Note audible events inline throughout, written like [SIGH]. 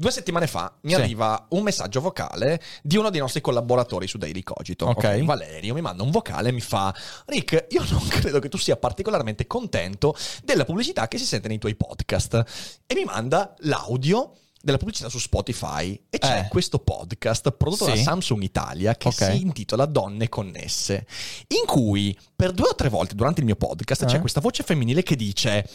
Due settimane fa mi Sì. arriva un messaggio vocale di uno dei nostri collaboratori su Daily Cogito. Ok. Valerio mi manda un vocale e mi fa: Rick, io non [LAUGHS] credo che tu sia particolarmente contento della pubblicità che si sente nei tuoi podcast. E mi manda l'audio della pubblicità su Spotify e c'è Eh. questo podcast prodotto da Sì. Samsung Italia che Ok. si intitola Donne connesse in cui per due o tre volte durante il mio podcast c'è Eh. questa voce femminile che dice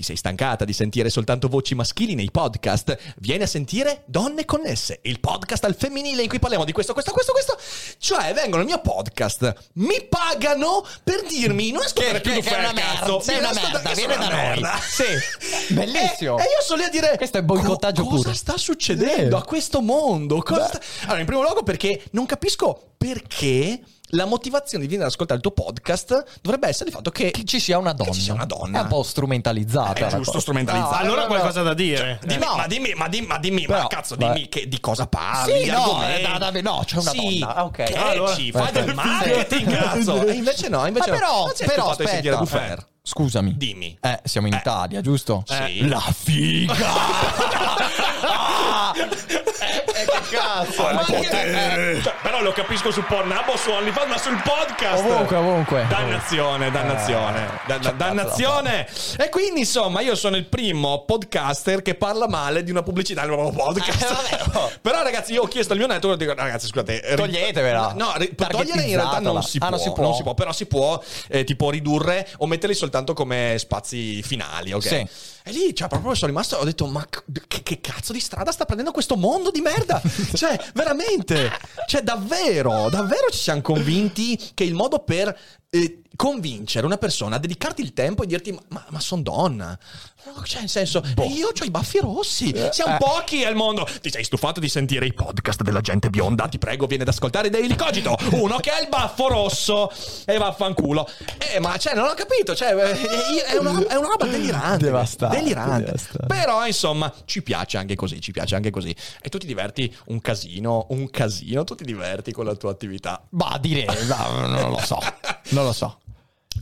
ti sei stancata di sentire soltanto voci maschili nei podcast? Vieni a sentire Donne Connesse, il podcast al femminile in cui parliamo di questo, questo, questo, questo. Cioè, vengono al mio podcast, mi pagano per dirmi non che- tu che è una merda, sei una merda, viene da merda. Sì, [LAUGHS] bellissimo. E, e io sono lì a dire Questo è boicottaggio "Co- cosa puro." sta succedendo Eh. a questo mondo? Sta- Allora, in primo luogo perché non capisco perché la motivazione di venire ad ascoltare il tuo podcast dovrebbe essere il fatto che Che ci sia una donna. ci sia una donna. È un po' strumentalizzata. È giusto cosa. strumentalizzare. No, Allora no, no, qualcosa da dire. Dimmi, No. ma dimmi, ma dimmi, ma dimmi, Però, ma cazzo, vai. dimmi che, di cosa parli? Sì, no, eh, da- da- no, c'è una Sì, donna. Ah, ok. Che Allora, ci fai del marketing, cazzo. [LAUGHS] E invece no, invece Ma no. però, sei però sentire aspetta. Eh, Scusami. Dimmi. Eh, siamo in Eh. Italia, giusto? Sì. La figa! [LAUGHS] Ah! Eh, eh, che cazzo? Ma eh, che- eh, Però lo capisco su Pornhub o su OnlyFans, ma sul podcast. Ovunque, ovunque. Dannazione, dannazione, Eh, da- dannazione. E quindi, insomma, io sono il primo podcaster che parla male di una pubblicità nel nuovo podcast. Eh, oh. [LAUGHS] Però, ragazzi, io ho chiesto al mio network, dico, ragazzi, scusate, Toglietevela. No, togliere in realtà non si, Ah, può, non si può. però si può, eh, tipo, ridurre o metterli soltanto come spazi finali, ok? Sì. E lì, cioè, proprio sono rimasto, ho detto, ma che, che cazzo di strada sta prendendo questo mondo di merda? [LAUGHS] cioè, veramente, cioè, davvero, davvero ci siamo convinti che il modo per eh, convincere una persona a dedicarti il tempo e dirti, ma, ma, ma sono donna. No, Cioè, nel senso, io ho i baffi rossi, siamo eh. pochi al mondo. Ti sei stufato di sentire i podcast della gente bionda? Ti prego, vieni ad ascoltare Daily Cogito. Uno che ha il baffo rosso e vaffanculo. Eh, ma cioè, non ho capito, cioè, eh, è, una, è una roba delirante. Devastante, Delirante. devastante. Però, insomma, ci piace anche così, ci piace anche così. E tu ti diverti un casino, un casino, tu ti diverti con la tua attività. Bah, direi, no, non lo so. Non lo so.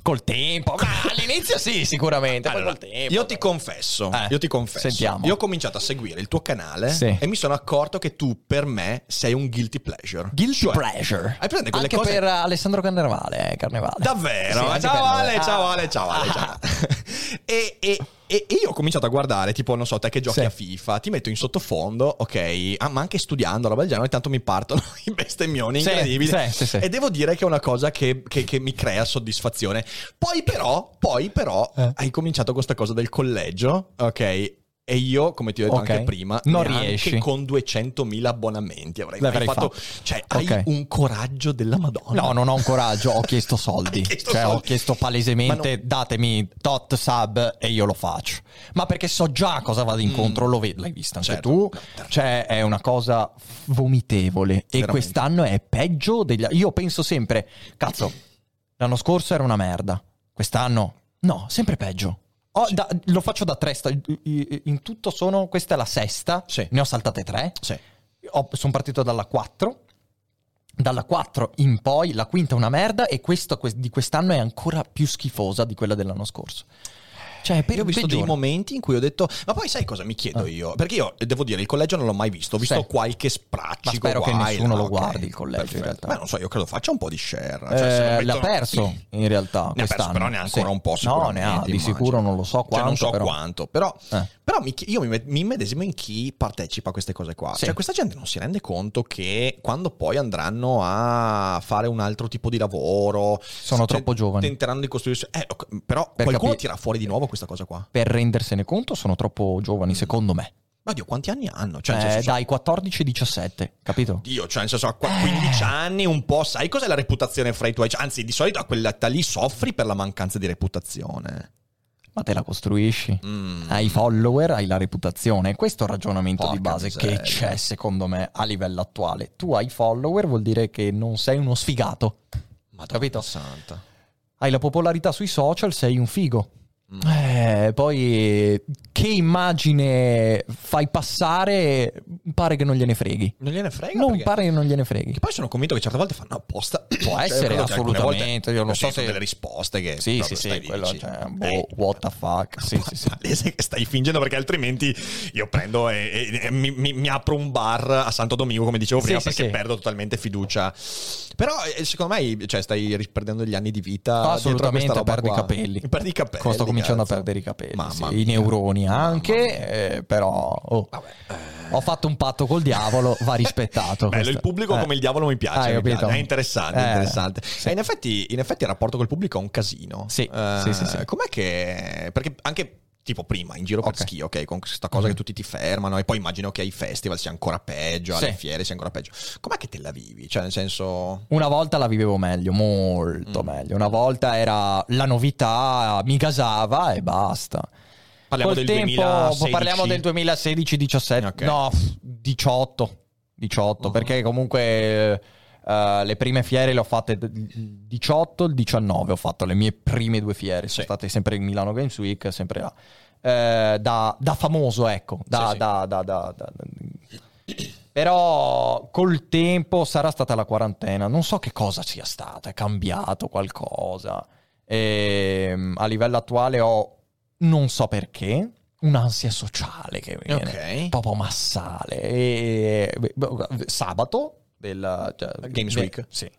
Col tempo. Ma [LAUGHS] all'inizio sì, sicuramente. Poi Allora, col tempo. io ti confesso, Eh, io ti confesso. sentiamo. Io ho cominciato a seguire il tuo canale Sì. e mi sono accorto che tu per me sei un guilty pleasure. Guilty Cioè, pleasure. Hai presente quelle Anche cose per Alessandro Carnevale, eh, Carnevale. Davvero? Sì, anche ciao noi. Ale, ciao Ah. Ale, ciao Ale, ciao. [LAUGHS] e, e- e- e io ho cominciato a guardare, tipo, non so, te che giochi Sì. a FIFA, ti metto in sottofondo, ok, ah, ma anche studiando, roba del genere, ogni tanto mi partono [LAUGHS] i bestemmioni Sì, incredibili. sì, sì, sì. E devo dire che è una cosa che, che- che mi crea soddisfazione. Poi però, poi però, Eh. hai cominciato questa cosa del collegio, ok? E io, come ti ho detto Ok. anche prima, Non riesci. con 200.000 abbonamenti avrei mai L'avrei fatto. fatto. Cioè, Ok. hai un coraggio della Madonna. No, non ho un coraggio, ho chiesto soldi. [LAUGHS] Chiesto cioè, ho soldi. chiesto palesemente Ma datemi tot sub e io lo faccio. Ma perché so già cosa vado incontro, lo vedo, l'hai visto anche Mm. Certo. tu. Certo. Cioè, è una cosa vomitevole. E Veramente. quest'anno è peggio degli Io penso sempre, cazzo, l'anno scorso era una merda. Quest'anno, no, sempre peggio. Ho- da- lo faccio da tre. sta- In tutto sono. Questa è la sesta. Sì. Ne ho saltate tre. Sì. sono partito dalla 4. Dalla 4 in poi la quinta è una merda e questa que- di quest'anno è ancora più schifosa di quella dell'anno scorso. Cioè, per Io ho visto dei peggiora. momenti in cui ho detto, ma poi sai cosa mi chiedo Eh. io? Perché io devo dire, il collegio non l'ho mai visto, ho visto Sì. qualche spraccico. Ma spero che qua e nessuno là, lo guardi, il collegio, in perfetto. realtà. Beh, non so, io credo faccia un po' di share. Eh, cioè, se lo l'ha mettono- perso in realtà Ne ha perso, però ne ha ancora Sì. un po' No, ne ha, di immagino. sicuro non lo so quanto. Cioè, non so però. quanto, però, Eh. però mi io mi, mi immedesimo in chi partecipa a queste cose qua. Sì. Cioè, questa gente non si rende conto che quando poi andranno a fare un altro tipo di lavoro, Sono troppo giovani. Tenteranno di costruirsi. Eh, però Per qualcuno tira fuori di nuovo questa cosa qua. Per rendersene conto sono troppo giovani, secondo me. Ma Dio, quanti anni hanno? Cioè, Eh, senso, dai 14 17, capito? Dio, cioè nel senso a qua- 15 anni un po' sai cos'è la reputazione fra i tuoi... Anzi, di solito a quell'età lì soffri per la mancanza di reputazione. ma te la costruisci. Mm. Hai follower, hai la reputazione. Questo è il ragionamento di Porca base miseria. che c'è, secondo me, a livello attuale. Tu hai follower, vuol dire che non sei uno sfigato. Madonna Capito? santa. Hai la popolarità sui social, sei un figo. Eh, poi che immagine fai passare, pare che non gliene freghi. Non gliene frega? Non perché- pare che non gliene freghi. Che poi sono convinto che certe volte fanno apposta. Può Cioè, essere, alcune assolutamente, io non so se- delle risposte che Sì, sì, sì, quello, cioè, boh, "Ehi, what the fuck. Sì, sì, sì. [LAUGHS] palese che stai fingendo perché altrimenti io prendo e, e- e mi, mi- mi apro un bar a Santo Domingo come dicevo prima sì, perché sì. perdo totalmente fiducia però eh, secondo me cioè, stai perdendo gli anni di vita Assolutamente, perdi i capelli. perdi i capelli Sto cominciando cazzo. a perdere i capelli. Mamma sì, mia. I neuroni anche, eh, però oh, eh. ho fatto un patto col diavolo, va [LAUGHS] rispettato. Bello, questo. il pubblico Eh. come il diavolo mi piace, Hai mi piace. è interessante, Eh, interessante. sì. In, effetti, in effetti il rapporto col pubblico è un casino. Sì, Eh, sì, sì, sì. Com'è che... Perché anche tipo prima in giro per Ok. ski, ok, con questa cosa Mhm. che tutti ti fermano e poi immagino che ai festival sia ancora peggio, alle Sì. fiere sia ancora peggio. Com'è che te la vivi? Cioè nel senso... Una volta la vivevo meglio, molto Mm. meglio. Una volta era la novità, mi gasava e basta. Parliamo Col del tempo, 2016. parliamo del 2016-17, Ok. no, 18, 18 Uh-huh. perché comunque eh, le prime fiere le ho fatte il 18, il 19, ho fatto le mie prime due fiere, sono Sì. state sempre in Milano Games Week, sempre là. Eh, da, da famoso, ecco, da, Sì, da- da- però col tempo sarà stata la quarantena, non so che cosa sia stata, è cambiato qualcosa. E, a livello attuale ho, non so perché, un'ansia sociale che viene, Ok. proprio massale. E, sabato del cioè, Games beh, Week. Sì.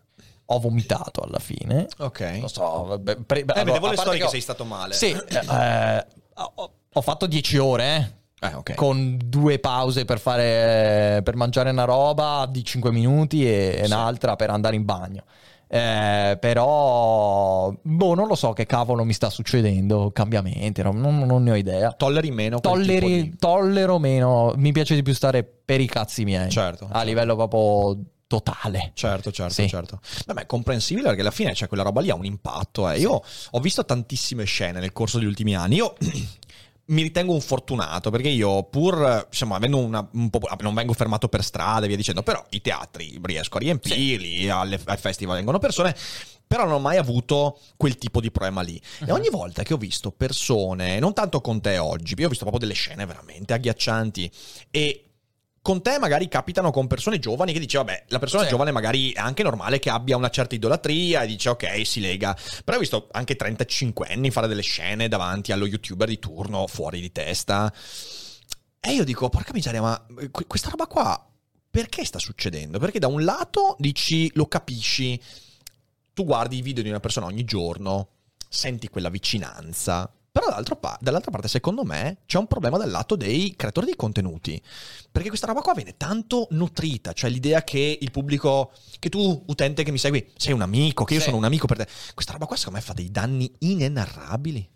Ho vomitato alla fine. Ok. Non so, vabbè, pre- Eh, allora, le storie che, ho- sei stato male. Sì, eh, ho, ho fatto 10 ore, eh Eh, ok. con due pause per fare per mangiare una roba di 5 minuti e Sì. un'altra per andare in bagno. Eh, però boh, non lo so che cavolo mi sta succedendo, cambiamenti, non, non- ne ho idea. Tolleri meno Tolleri, di- tollero meno, mi piace di più stare per i cazzi miei. Certo, A certo. livello proprio totale. Certo, certo, Sì. certo. Vabbè, è comprensibile perché alla fine cioè, quella roba lì ha un impatto. eh. Io ho visto tantissime scene nel corso degli ultimi anni. Io [CLEARS THROAT] mi ritengo un fortunato perché io, pur insomma, avendo una, un po'. non vengo fermato per strada e via dicendo, però i teatri riesco a riempirli, alle- ai festival vengono persone. Però non ho mai avuto quel tipo di problema lì. E ogni volta che ho visto persone, non tanto con te oggi, io ho visto proprio delle scene veramente agghiaccianti. E con te magari capitano con persone giovani che dice vabbè la persona Sì. giovane magari è anche normale che abbia una certa idolatria e dice ok si lega però ho visto anche 35 anni fare delle scene davanti allo youtuber di turno fuori di testa e io dico porca miseria ma eh, que- questa roba qua perché sta succedendo? Perché da un lato dici lo capisci tu guardi i video di una persona ogni giorno senti quella vicinanza però dall'altro pa- dall'altra parte, secondo me, c'è un problema dal lato dei creatori di contenuti. Perché questa roba qua viene tanto nutrita. Cioè l'idea che il pubblico, che tu, utente che mi segui, sei un amico, che io Sì. sono un amico per te. Questa roba qua, secondo me, fa dei danni inenarrabili.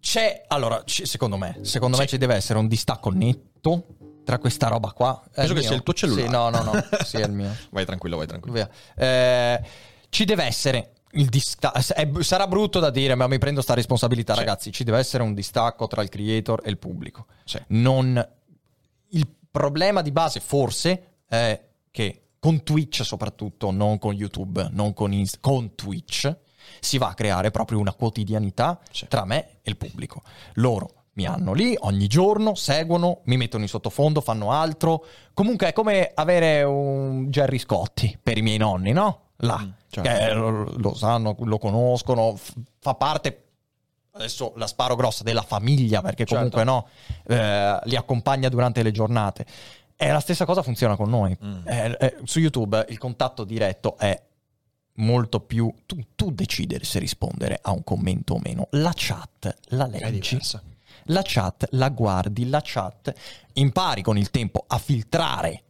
C'è, allora, c- secondo me, secondo Sì. me ci deve essere un distacco netto tra questa roba qua. Penso che mio. sia il tuo cellulare. Sì, no, no, no, [LAUGHS] sì, è il mio. Vai tranquillo, vai tranquillo. Eh, ci deve essere il distacco. Sarà brutto da dire, ma mi prendo sta responsabilità, Sì. ragazzi. Ci deve essere un distacco tra il creator e il pubblico. Sì. Non... Il problema di base, forse, è che con Twitch, soprattutto, non con YouTube, non con Inst- con Twitch, si va a creare proprio una quotidianità Sì. tra me e il pubblico. Loro mi hanno lì ogni giorno, seguono, mi mettono in sottofondo, fanno altro. Comunque è come avere un Jerry Scotti per i miei nonni, no? Là, Mm, certo. che lo, lo sanno, lo conoscono, fa parte. Adesso la sparo grossa della famiglia perché Certo. comunque no, eh, li accompagna durante le giornate. E la stessa cosa funziona con noi. Mm. Eh, eh, su YouTube il contatto diretto è molto più. Tu, tu decidere se rispondere a un commento o meno. La chat la leggi. La chat la guardi, la chat impari con il tempo a filtrare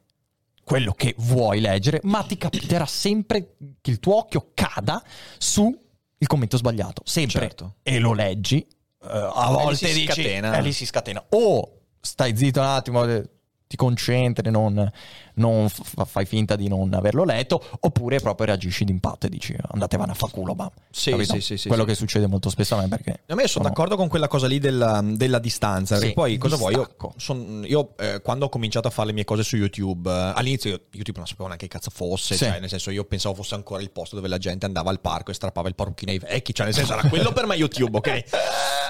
quello che vuoi leggere, ma ti capiterà sempre che il tuo occhio cada su il commento sbagliato. Sempre. Certo. E lo leggi. eh, a lì volte si dici, scatena. E lì si scatena. O stai zitto un attimo. Ti concentri, non, non f- fai finta di non averlo letto, oppure proprio reagisci d'impatto e dici andatevane a fa culo, bam. Sì, sì, sì, sì, Quello sì. che succede molto spesso a me perché... A me sono d'accordo con quella cosa lì della, della distanza. Sì, perché poi cosa vuoi? Io, distacco. son- io, eh, quando ho cominciato a fare le mie cose su YouTube, eh, all'inizio io- YouTube non sapevo neanche che cazzo fosse. Sì. Cioè, nel senso, io pensavo fosse ancora il posto dove la gente andava al parco e strappava il parrucchino ai vecchi. Cioè, nel senso, era quello per me YouTube, ok?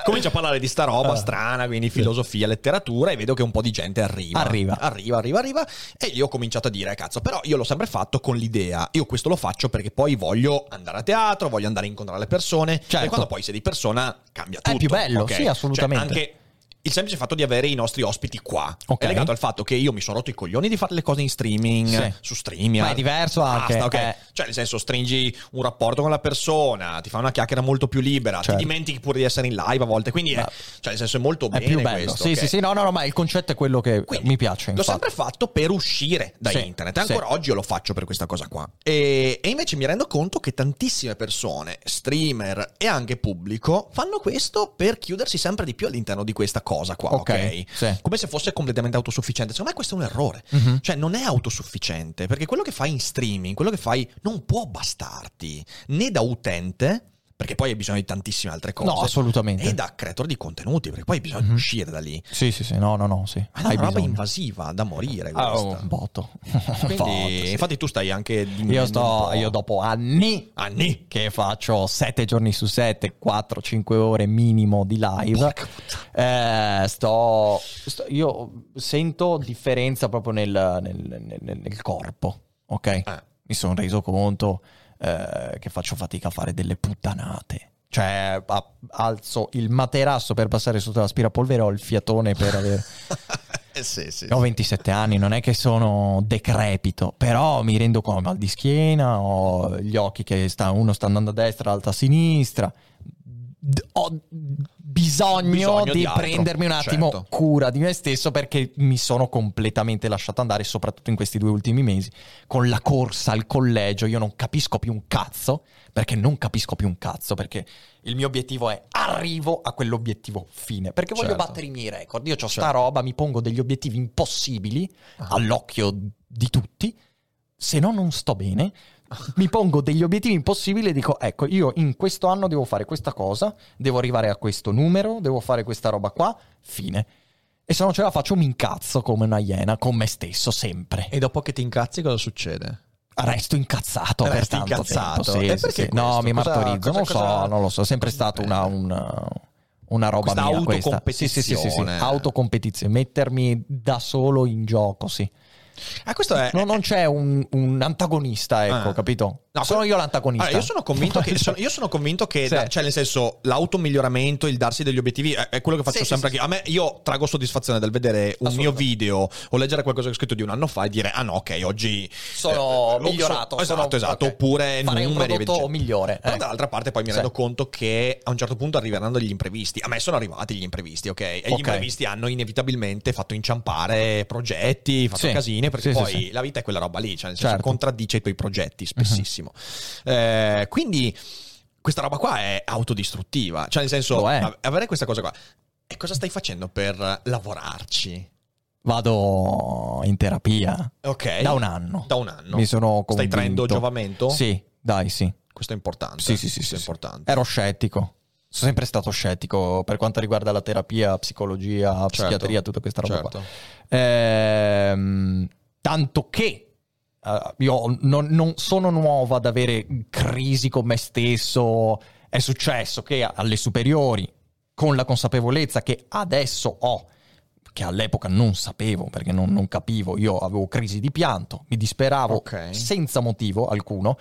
Comincio a parlare di sta roba strana, quindi filosofia, letteratura, e vedo che un po' di gente arriva. Arriva. Arriva, arriva, arriva. E gli ho cominciato a dire, cazzo, però io l'ho sempre fatto con l'idea. Io questo lo faccio perché poi voglio andare a teatro, voglio andare a incontrare le persone. Certo. E quando poi sei di persona cambia È tutto. più bello, ok? sì, assolutamente. Cioè, anche il semplice fatto di avere i nostri ospiti qua Ok. è legato al fatto che io mi sono rotto i coglioni di fare le cose in streaming, Sì. su streaming. Ma è diverso anche, Basta, ok? eh. Cioè, nel senso, stringi un rapporto con la persona, ti fa una chiacchiera molto più libera, Certo. ti dimentichi pure di essere in live a volte. Quindi, è, cioè, nel senso, è molto È più bello. questo. sì, ok? sì, sì, no, no, no, ma il concetto è quello che Quindi, mi piace. L'ho infatti. sempre fatto per uscire da Sì, internet. E ancora sì. oggi io lo faccio per questa cosa qua. E, e invece mi rendo conto che tantissime persone, streamer e anche pubblico, fanno questo per chiudersi sempre di più all'interno di questa cosa qua. Ok. Ok, sì. Come se fosse completamente autosufficiente. Secondo me questo è un errore. Mhm. Cioè, non è autosufficiente. Perché quello che fai in streaming, quello che fai, non può bastarti né da utente. Perché poi hai bisogno di tantissime altre cose. No, assolutamente. E da creator di contenuti, perché poi hai bisogno Mhm. di uscire da lì. Sì, sì, sì, no, no, no, sì. Ma è Hai una roba invasiva da morire Ah, questa. oh, un botto. [LAUGHS] Quindi, Botto, sì. infatti tu stai anche Io sto, io dopo anni anni che faccio 7 giorni su 7, 4-5 ore minimo di live. eh, sto, sto- io sento differenza proprio nel, nel- nel- nel corpo, ok? Eh. Mi sono reso conto eh, che faccio fatica a fare delle puttanate. Cioè, a- alzo il materasso per passare sotto l'aspirapolvere, ho il fiatone per avere... [LAUGHS] eh sì, sì. Ho 27 anni, non è che sono decrepito, però mi rendo conto mal di schiena, ho gli occhi che sta, uno sta andando a destra, l'altro a sinistra. Ho bisogno, Bisogno di, di prendermi un attimo certo. cura di me stesso perché mi sono completamente lasciato andare, soprattutto in questi due ultimi mesi, con la corsa al collegio. Io non capisco più un cazzo, perché non capisco più un cazzo, perché il mio obiettivo è arrivo a quell'obiettivo fine, perché voglio Certo. battere i miei record. Io ho sta Certo. roba, mi pongo degli obiettivi impossibili all'occhio di tutti, se no non sto bene. Mi pongo degli obiettivi impossibili e dico: Ecco, io in questo anno devo fare questa cosa, devo arrivare a questo numero, devo fare questa roba qua, fine. E se non ce la faccio, mi incazzo come una iena con me stesso, sempre. E dopo che ti incazzi cosa succede? Resto incazzato per Resti tanto incazzato? tempo. Sì, sì, perché sì. No, mi Cosa- martorizzo, non cosa- so, cosa- non lo so. È sempre stata una, una, una roba Questa mia questa. Sì, sì, sì, sì, sì. Autocompetizione, mettermi da solo in gioco, sì. Ah, questo è. No, non c'è un, un antagonista, ecco, Ah. capito? No, Sono io l'antagonista. Allora, io sono convinto che, sono, io sono convinto che Sì. da- cioè, nel senso, l'automiglioramento, il darsi degli obiettivi è, è quello che faccio Sì, sempre. sì, A me, io trago soddisfazione dal vedere un mio video o leggere qualcosa che ho scritto di un anno fa e dire, ah no, ok, oggi Sono eh, migliorato. so- sono- esatto, esatto. ok. Oppure Farei un numeri. prodotto eccetera. migliore. Però eh. dall'altra parte poi mi Sì. rendo conto che a un certo punto arriveranno degli imprevisti. A me sono arrivati gli imprevisti, ok? E gli Ok. imprevisti hanno inevitabilmente fatto inciampare progetti, fatto Sì. casine, perché Sì, poi sì. la vita è quella roba lì, cioè nel senso Certo. contraddice i tuoi progetti spessissimo. Eh, quindi questa roba qua è autodistruttiva, cioè nel senso avere questa cosa qua. E cosa stai facendo per lavorarci? Vado in terapia Ok. da un anno. Da un anno. Mi sono Stai convinto. traendo giovamento? Sì, dai, sì. Questo è importante. Sì, sì, sì, Questo sì, è importante. Ero scettico. Sono sempre stato scettico per quanto riguarda la terapia, psicologia, psichiatria, tutta questa roba qua. Certo. Ehm, tanto che eh, io non, non sono nuovo ad avere crisi con me stesso. È successo che alle superiori, con la consapevolezza che adesso ho, che all'epoca non sapevo perché non, non capivo, io avevo crisi di pianto, mi disperavo Ok. senza motivo alcuno.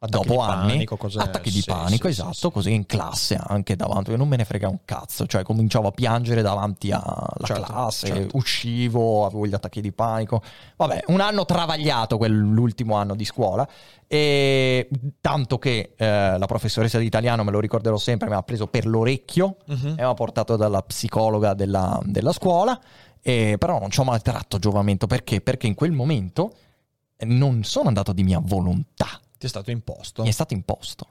Attacchi dopo di anni, panico, attacchi di sì, panico, sì, esatto, sì. così in classe anche davanti, non me ne frega un cazzo, cioè cominciavo a piangere davanti alla Certo, classe, certo. uscivo, avevo gli attacchi di panico. Vabbè, un anno travagliato quell'ultimo anno di scuola e tanto che eh, la professoressa di italiano, me lo ricorderò sempre, mi ha preso per l'orecchio Mhm. e mi ha portato dalla psicologa della, della scuola, e, però non ci ho mai tratto giovamento perché? Perché in quel momento non sono andato di mia volontà, Ti è stato imposto. mi è stato imposto.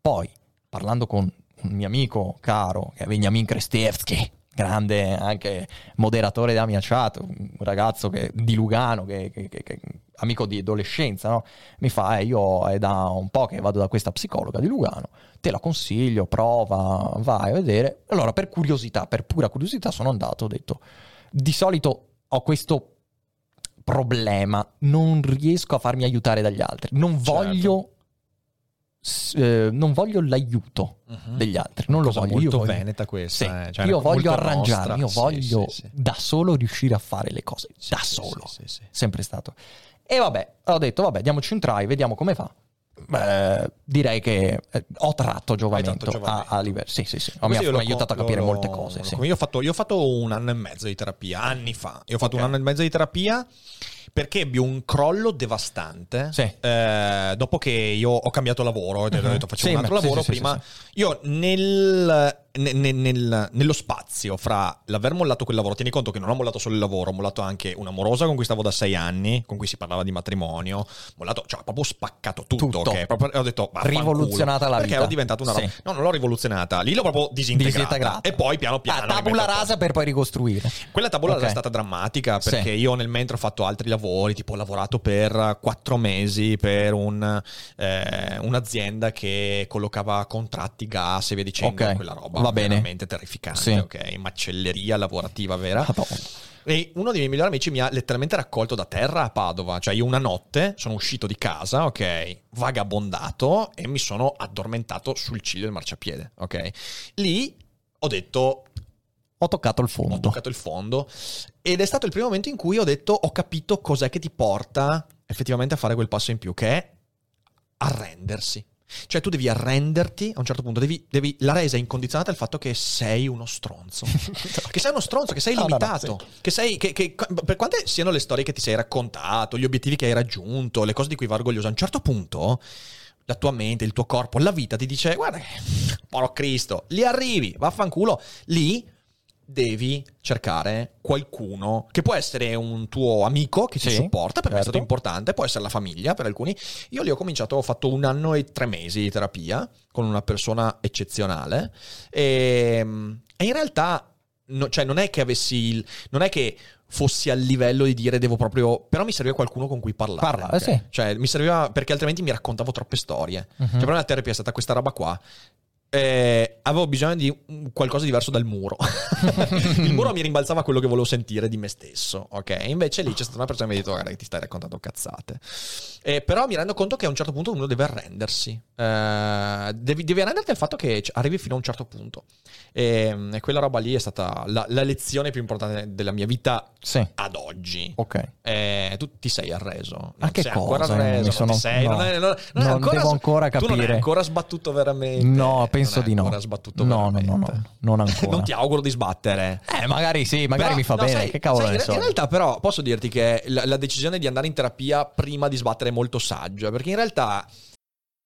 Poi, parlando con un mio amico caro, che è Veniamin Krestievski, grande anche moderatore della mia chat, un ragazzo che- di Lugano, che- che- che- amico di adolescenza, no? mi fa, eh, io è da un po' che vado da questa psicologa di Lugano, te la consiglio, prova, vai a vedere. Allora, per curiosità, per pura curiosità, sono andato, ho detto, di solito ho questo problema, non riesco a farmi aiutare dagli altri, non Certo. voglio... eh, non voglio l'aiuto degli altri, non lo. Cosa voglio. Io molto voglio- veneta questa, Sì, eh, cioè, io voglio nostra. arrangiarmi, io Sì, voglio sì, sì. da solo riuscire a fare le cose, da solo, sempre stato. E vabbè, ho detto, vabbè, diamoci un try, vediamo come fa. Beh, direi che eh, ho tratto giovamento. A, a livello. Sì, sì, sì. Mi ha, mi aiutato a capire lo- molte cose. sì. Io ho, fatto, io ho fatto un anno e mezzo di terapia, anni fa. Io ho fatto Ok. un anno e mezzo di terapia perché ebbi un crollo devastante. Sì. eh, dopo che io ho cambiato lavoro, ho detto Mhm. facevo Sì, un altro ma- lavoro sì, prima. Io nel, ne- ne- nel- nello spazio fra l'aver mollato quel lavoro, tieni conto che non ho mollato solo il lavoro, ho mollato anche un'amorosa con cui stavo da sei anni, con cui si parlava di matrimonio, mollato, cioè ho proprio spaccato tutto. Tutto. ok? Proprio- ho detto. Rivoluzionata la perché vita. ero diventato una roba. No, non l'ho rivoluzionata, lì l'ho proprio disintegrata. Disintegrata. E poi piano piano. Ah, tabula rasa per poi ricostruire. quella tabula Ok. è stata drammatica perché io nel mentre ho fatto altri lavori, tipo ho lavorato per quattro mesi per un, eh, un'azienda che collocava contratti, gas e via dicendo, Ok. quella roba Va bene. veramente terrificante, Sì. ok? Macelleria lavorativa vera. Madonna. E uno dei miei migliori amici mi ha letteralmente raccolto da terra a Padova. Cioè, io una notte sono uscito di casa, ok? Vagabondato e mi sono addormentato sul ciglio del marciapiede, ok? Lì ho detto, Ho toccato il ho fondo. toccato il fondo. Ed è stato il primo momento in cui ho detto ho capito cos'è che ti porta effettivamente a fare quel passo in più che è arrendersi. Cioè tu devi arrenderti a un certo punto devi, devi- la resa è incondizionata al fatto che sei uno stronzo. [LAUGHS] Che sei uno stronzo che sei No, no, no, limitato che sei che, che- per quante siano le storie che ti sei raccontato gli obiettivi che hai raggiunto le cose di cui vai orgoglioso a un certo punto la tua mente, il tuo corpo, la vita ti dice guarda, che, porco Cristo, lì arrivi, vaffanculo, lì devi cercare qualcuno che può essere un tuo amico che ti Sì, supporta, per me è stato certo. importante, può essere la famiglia per alcuni. Io lì ho cominciato, ho fatto un anno e tre mesi di terapia con una persona eccezionale e, e in realtà no- cioè non è che avessi il, non è che fossi al livello di dire devo proprio però mi serviva qualcuno con cui parlare Parla, eh, sì. cioè mi serviva perché altrimenti mi raccontavo troppe storie Mhm. cioè, per me la terapia è stata questa roba qua. Eh, avevo bisogno di qualcosa di diverso dal muro. [LAUGHS] il muro mi rimbalzava quello che volevo sentire di me stesso, ok? Invece lì c'è stata una persona che mi ha detto: Guarda, che ti stai raccontando cazzate. Eh, però mi rendo conto che a un certo punto uno deve arrendersi. Eh, devi, devi arrenderti al fatto che arrivi fino a un certo punto. E, e quella roba lì è stata la, la lezione più importante della mia vita Sì. ad oggi. Ok. Eh, tu ti sei arreso. Non A che sei ancora cosa? arreso, Mi non sono- ti sei, no. non è- non- non Non ancora- devo ancora Tu non hai capire. ancora sbattuto veramente. No, penso non di no. ancora sbattuto No, no, no, no, [LAUGHS] non ancora. Non ti auguro di sbattere. Eh, magari sì, magari Però, mi fa no, bene. sai- che cavolo sai, ne in, so. in realtà, però, posso dirti che la, la decisione di andare in terapia prima di sbattere è molto saggia. Perché in realtà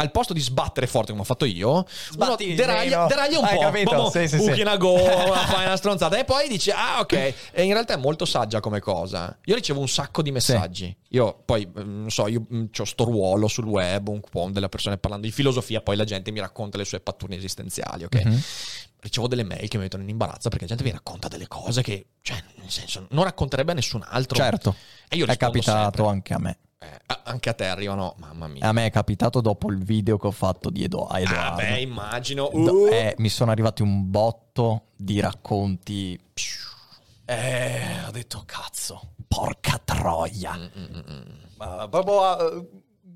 Al posto di sbattere forte come ho fatto io, Sbatti uno deraglia, deraglia un Hai po', capito? proprio Sì, sì, buchi sì. una gomma, [LAUGHS] fai una stronzata e poi dici "Ah, ok". E in realtà è molto saggia come cosa. Io ricevo un sacco di messaggi. Io poi eh, non so, io ho sto ruolo sul web, un po' delle persone parlando di filosofia, poi la gente mi racconta le sue patturne esistenziali, ok? Mhm. Ricevo delle mail che mi mettono in imbarazzo perché la gente mi racconta delle cose che, cioè, nel senso, non racconterebbe a nessun altro. Certo. E io è capitato sempre. anche a me. Eh, anche a te arrivano, mamma mia. A me è capitato dopo il video che ho fatto di Edo- a Ah, Edoardo. beh, immagino. Uh. eh, mi sono arrivati un botto di racconti. Eh, ho detto cazzo, porca troia. Ma proprio eh,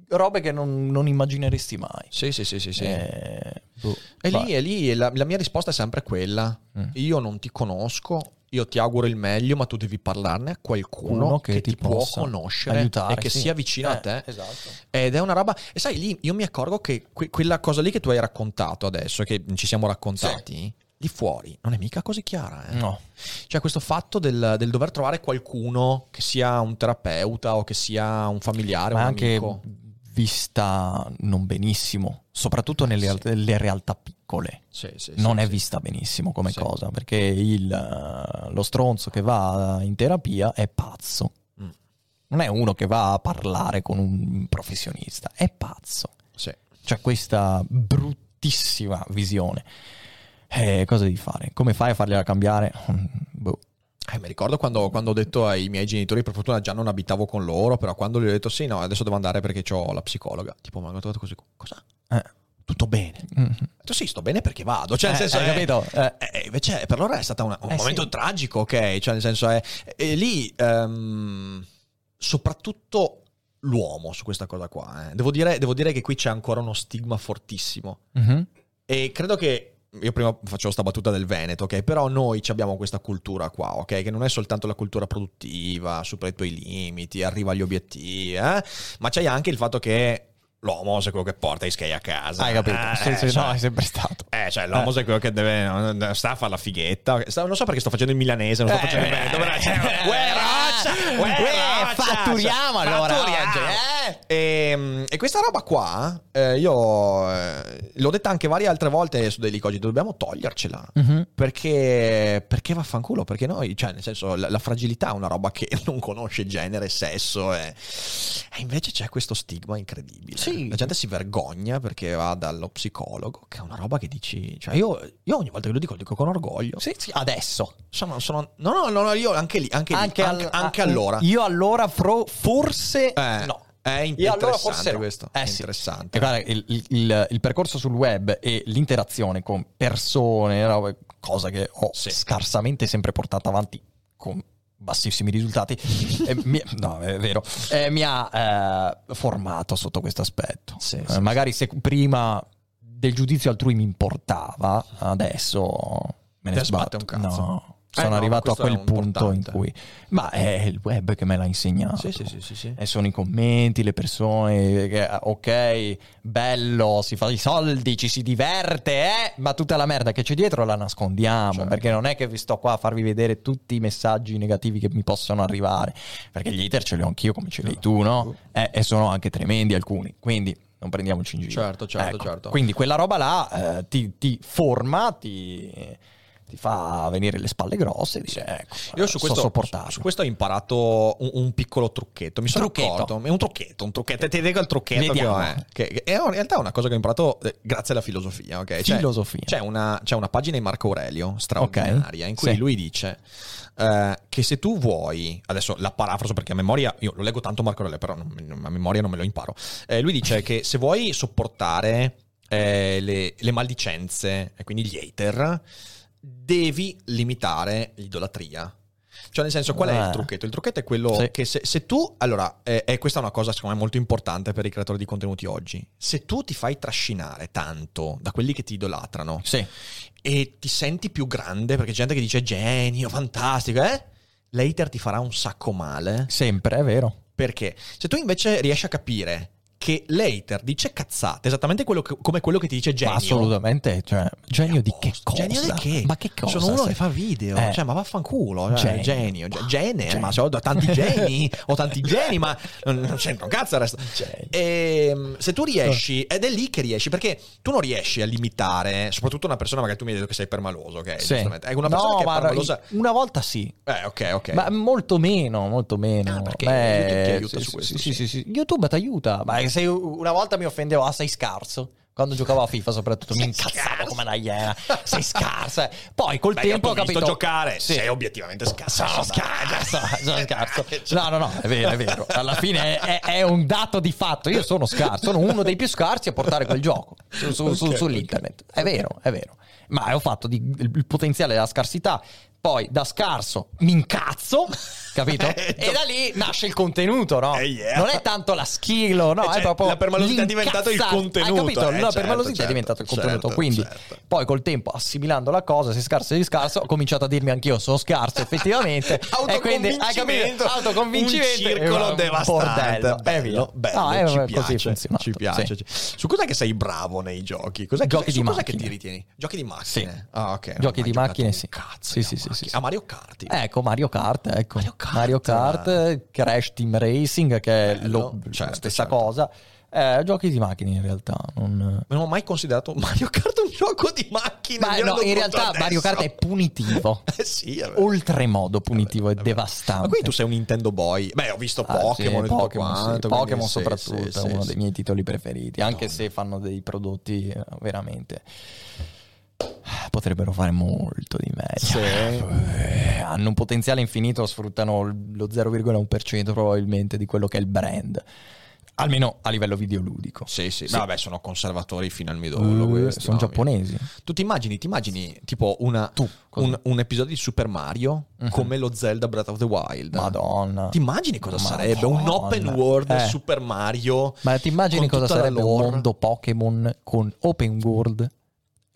robe che non, non immagineresti mai. Sì, sì, sì, sì. sì. Eh, boh, E lì, e lì la, la mia risposta è sempre quella. Mm. Io non ti conosco, io ti auguro il meglio, ma tu devi parlarne a qualcuno Uno che, che ti, ti può conoscere aiutare, e che sì. sia vicino a Eh, te. esatto. Ed è una roba. E sai, lì io mi accorgo che que- quella cosa lì che tu hai raccontato adesso, che ci siamo raccontati, lì fuori non è mica così chiara. Eh. No. Cioè questo fatto del, del dover trovare qualcuno che sia un terapeuta o che sia un familiare, Ma un anche amico. vista non benissimo, soprattutto nelle Sì. nelle realtà piccole. Sì, sì, non sì, è vista benissimo come cosa, perché il, eh, lo stronzo che va in terapia è pazzo. Mm. Non è uno che va a parlare con un professionista, è pazzo. C'è questa bruttissima visione. Eh, cosa devi fare? Come fai a fargliela cambiare? Mm, Boh. Eh, mi ricordo quando, quando ho detto ai miei genitori, per fortuna già non abitavo con loro, però quando gli ho detto sì, no, adesso devo andare perché ho la psicologa. Tipo, mi hanno trovato così, cosa? Eh. Tutto bene. Mhm. Detto sì, sto bene perché vado. Cioè, nel Eh, senso, hai è- capito? Eh. eh, eh, invece per loro è stato un Eh, momento sì. tragico, ok? Cioè, nel senso è... E lì, ehm, soprattutto l'uomo su questa cosa qua. eh. Devo, dire, devo dire che qui c'è ancora uno stigma fortissimo. Mhm. E credo che io prima facevo sta battuta del Veneto, ok? Però noi ci abbiamo questa cultura qua, ok? Che non è soltanto la cultura produttiva, supera i tuoi limiti, arriva agli obiettivi, eh? Ma c'hai anche il fatto che l'uomo è quello che porta i skate a casa. Hai capito? Eh, Sì, sì, cioè- no, è sempre stato. eh, cioè, l'uomo è quello che deve. Sta a fare la fighetta. Sta- non so perché sto facendo il milanese, non sto Eh, facendo il cioè, eh, uè, roccia! Uè, uè, roccia! fatturiamo Cioè, allora fatturiamo. eh? E, e questa roba qua, eh, io eh, l'ho detta anche varie altre volte su Daily Cogito, dobbiamo togliercela. Mhm. Perché, perché vaffanculo? Perché noi, cioè, nel senso, la, la fragilità è una roba che [LAUGHS] non conosce genere, sesso, e, e invece c'è questo stigma incredibile. Sì. La gente si vergogna perché va dallo psicologo, che è una roba che dici, cioè, io, io ogni volta che lo dico, lo dico con orgoglio. Sì, sì, adesso. Sono, sono- no, no, no, io anche lì, anche, lì, anche, al- anche a- allora. Io allora fro- forse Eh, no. È in- Io allora interessante forse questo. Eh è sì. interessante. Guarda, il, il- il- percorso sul web e l'interazione con persone, cosa che ho Sì. scarsamente sempre portato avanti con bassissimi risultati, e mi, no, è vero, eh, mi ha eh, formato sotto questo aspetto. Sì, Eh, sì, magari se prima del giudizio altrui mi importava, adesso me ne sbatto. sbatte un cazzo. No. Eh, Sono no, arrivato a quel punto in importante. cui... Ma è il web che me l'ha insegnato. Sì, sì, sì, sì, sì. E sono i commenti, le persone che, ok, bello, si fa i soldi, ci si diverte, eh? Ma tutta la merda che c'è dietro la nascondiamo, Certo. perché non è che vi sto qua a farvi vedere tutti i messaggi negativi che mi possono arrivare, perché gli hater ce li ho anch'io come ce li hai tu, no? Eh, e sono anche tremendi alcuni, quindi non prendiamoci in giro. Certo, certo, Ecco, certo. Quindi quella roba là eh, ti, ti forma, ti... ti fa venire le spalle grosse e dire ecco, Io su so questo, sopportarlo. su questo ho imparato un, un piccolo trucchetto. Mi sono Trucchetto. accorto. È un trucchetto, un trucchetto. Ti dico il trucchetto che ho, eh, che, che è in realtà una cosa che ho imparato eh, grazie alla filosofia. ok? Cioè, Filosofia. C'è una, c'è una pagina di Marco Aurelio straordinaria Ok. in cui Sì. lui dice eh, che se tu vuoi, adesso la parafraso perché a memoria, io lo leggo tanto Marco Aurelio, però non- a memoria non me lo imparo. Eh, lui dice che se vuoi sopportare eh, le, le maldicenze e quindi gli hater, devi limitare l'idolatria. Cioè, nel senso, qual è il trucchetto? Il trucchetto è quello Sì. che se, se tu, allora, eh, e questa è una cosa secondo me molto importante per i creatori di contenuti oggi, se tu ti fai trascinare tanto da quelli che ti idolatrano Sì. e ti senti più grande, perché c'è gente che dice genio, fantastico, eh? L'hater ti farà un sacco male. Sempre, è vero. Perché se tu invece riesci a capire che l'hater dice cazzate, esattamente quello che- come quello che ti dice genio. Ma assolutamente, cioè, genio di che cosa? Genio di che? Ma che cosa? Sono uno sei? che fa video, Eh. cioè, ma vaffanculo, cioè, Genio. genio, ge- gene, Genio. ma se ho tanti geni, ho tanti [LAUGHS] geni, ma non, c'entra un cazzo il resto. Genio. E, se tu riesci, ed è lì che riesci, perché tu non riesci a limitare, soprattutto una persona, magari tu mi hai detto che sei permaloso, ok? Sì. Ecco, una persona no, che è ma permalosa... una volta sì. Eh, ok, ok. Ma molto meno, molto meno. Ah, perché Beh, YouTube ti aiuta sì, su questo, Sì, sì. sì. YouTube ti aiuta. Ma se io- una volta mi offendevo, ah, sei scarso. Quando giocavo a FIFA, soprattutto, mi incazzavo come una iena. Sei scarso. eh. Poi col Beh, tempo ho t'ho visto capito. giocare, Sì. sei obiettivamente scarso. Sono scarso, sono scarso. [LAUGHS] No, no, no, è vero, è vero. Alla fine è, è un dato di fatto. Io sono scarso, sono uno dei più scarsi a portare quel gioco su- su- su- Ok, sull'internet. È vero, è vero. Ma ho fatto di- il potenziale della scarsità poi da scarso mi incazzo, capito? Eh, e da lì nasce il contenuto, no? Eh, yeah. Non è tanto la skill, no? Eh, cioè, è proprio la permalosità è diventato il contenuto, Hai capito? eh, la certo, permalosità certo, è diventato il contenuto. certo, Quindi, certo. poi col tempo, assimilando la cosa, sei scarso, sei scarso, ho cominciato a dirmi anch'io sono scarso, effettivamente. [LAUGHS] e quindi hai capito? Autoconvincimento. un circolo un devastante. bordello. E via. Bello, bello, No, è ci piace, ci piace. Sì. Su cos'è che sei bravo nei giochi? Cos'è, Giochi di cos'è che ti ritieni? Giochi di macchine? Sì. Ah, ok. Giochi di macchine, sì. Cazzo Sì, di sì, sì, sì, A Mario Kart. Ecco Mario Kart, ecco. Mario Kart. Mario Kart, Crash Team Racing, che è Bello, lo- certo, la stessa certo. cosa. Eh, giochi di macchine in realtà. Non... Non ho mai considerato Mario Kart un gioco di macchine. Ma no, in realtà Mario adesso. Kart è punitivo. [LAUGHS] Eh sì, è. Oltremodo punitivo e devastante. Ma quindi tu sei un Nintendo boy? Beh, ho visto Ah, Pokémon sì, Pokémon, sì. quanto. Pokémon quindi sì, soprattutto sì, è sì, uno sì. dei miei titoli preferiti, anche se fanno dei prodotti eh, veramente potrebbero fare molto di meglio. Sì. Eh, Hanno un potenziale infinito, sfruttano lo 0,1% probabilmente di quello che è il brand. Almeno a livello videoludico. Sì, sì, Sì. Ma vabbè, sono conservatori fino al midollo. Questi, sono giapponesi. Tu ti immagini, ti immagini tipo una, un, un episodio di Super Mario Mhm. come lo Zelda Breath of the Wild? Madonna. Ti immagini cosa Madonna. sarebbe? Un open world Eh. Super Mario? Ma ti immagini cosa sarebbe un mondo Pokémon con open world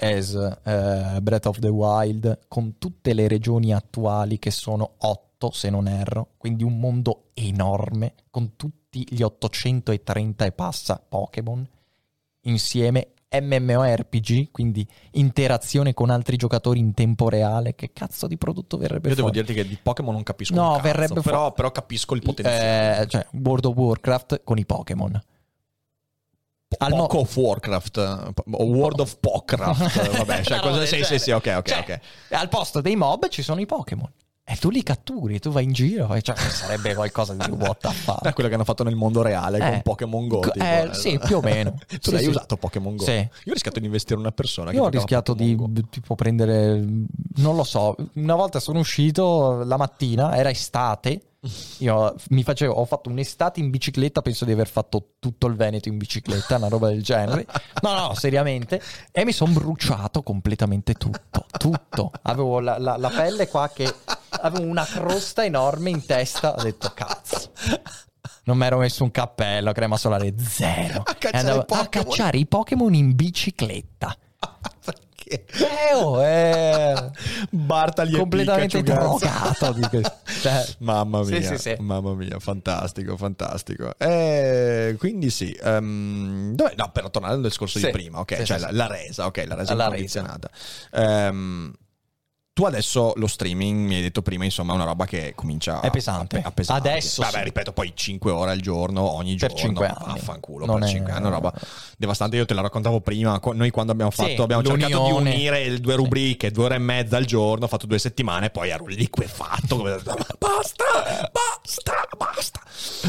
as eh, Breath of the Wild con tutte le regioni attuali che sono 8 se non erro, quindi un mondo enorme con tutti gli 830 e passa Pokémon insieme MMORPG, quindi interazione con altri giocatori in tempo reale. Che cazzo di prodotto verrebbe Io devo fuori? dirti che di Pokémon non capisco No, cazzo, verrebbe però, fuori- però capisco il potenziale. Eh, cioè World of Warcraft con i Pokémon. Al mo- Poco of Warcraft World of Pocraft, [LAUGHS] vabbè, cioè cosa del sì, sì, ok, ok, Cioè, ok. Al posto dei mob ci sono i Pokémon. E tu li catturi, tu vai in giro. E cioè, sarebbe qualcosa di what the [LAUGHS] È fuck. quello che hanno fatto nel mondo reale con Eh. Pokémon Go. Tipo, eh, sì, più o meno. [LAUGHS] tu Sì, l'hai sì. usato Pokémon Go? Sì. Io ho rischiato di investire in una persona. Io ho rischiato di Go. tipo prendere, non lo so, una volta sono uscito la mattina, era estate, io mi facevo, ho fatto un'estate in bicicletta, penso di aver fatto tutto il Veneto in bicicletta, una roba del genere. No, no, seriamente. E mi sono bruciato completamente tutto, tutto. Avevo la, la- la pelle qua che avevo una crosta enorme in testa, ho detto cazzo. Non mi ero messo un cappello, crema solare zero. A cacciare andavo i Pokémon. a cacciare i Pokémon in bicicletta. Perché? Eh, oh, eh, Bartali completamente drogato di questo. Cioè, [LAUGHS] Mamma mia, sì, sì. mamma mia, fantastico, fantastico. Eh, quindi sì, ehm, dov'è- no, per tornare al discorso di prima, ok, cioè la, la resa, ok, la resa La incondizionata. Ehm, tu adesso lo streaming, mi hai detto prima, insomma, è una roba che comincia È pesante. a, a pesare. Adesso Vabbè, sì. ripeto, poi 5 ore al giorno, ogni Per giorno. cinque anni. Vaffanculo, Non per è- 5 anni, è una roba devastante. Io te la raccontavo prima, noi quando abbiamo Sì, fatto, abbiamo cercato di l'unione. unire le due Sì. rubriche, due ore e mezza al giorno, ho fatto due settimane, poi ero liquefatto. come- [LAUGHS] basta, basta, basta.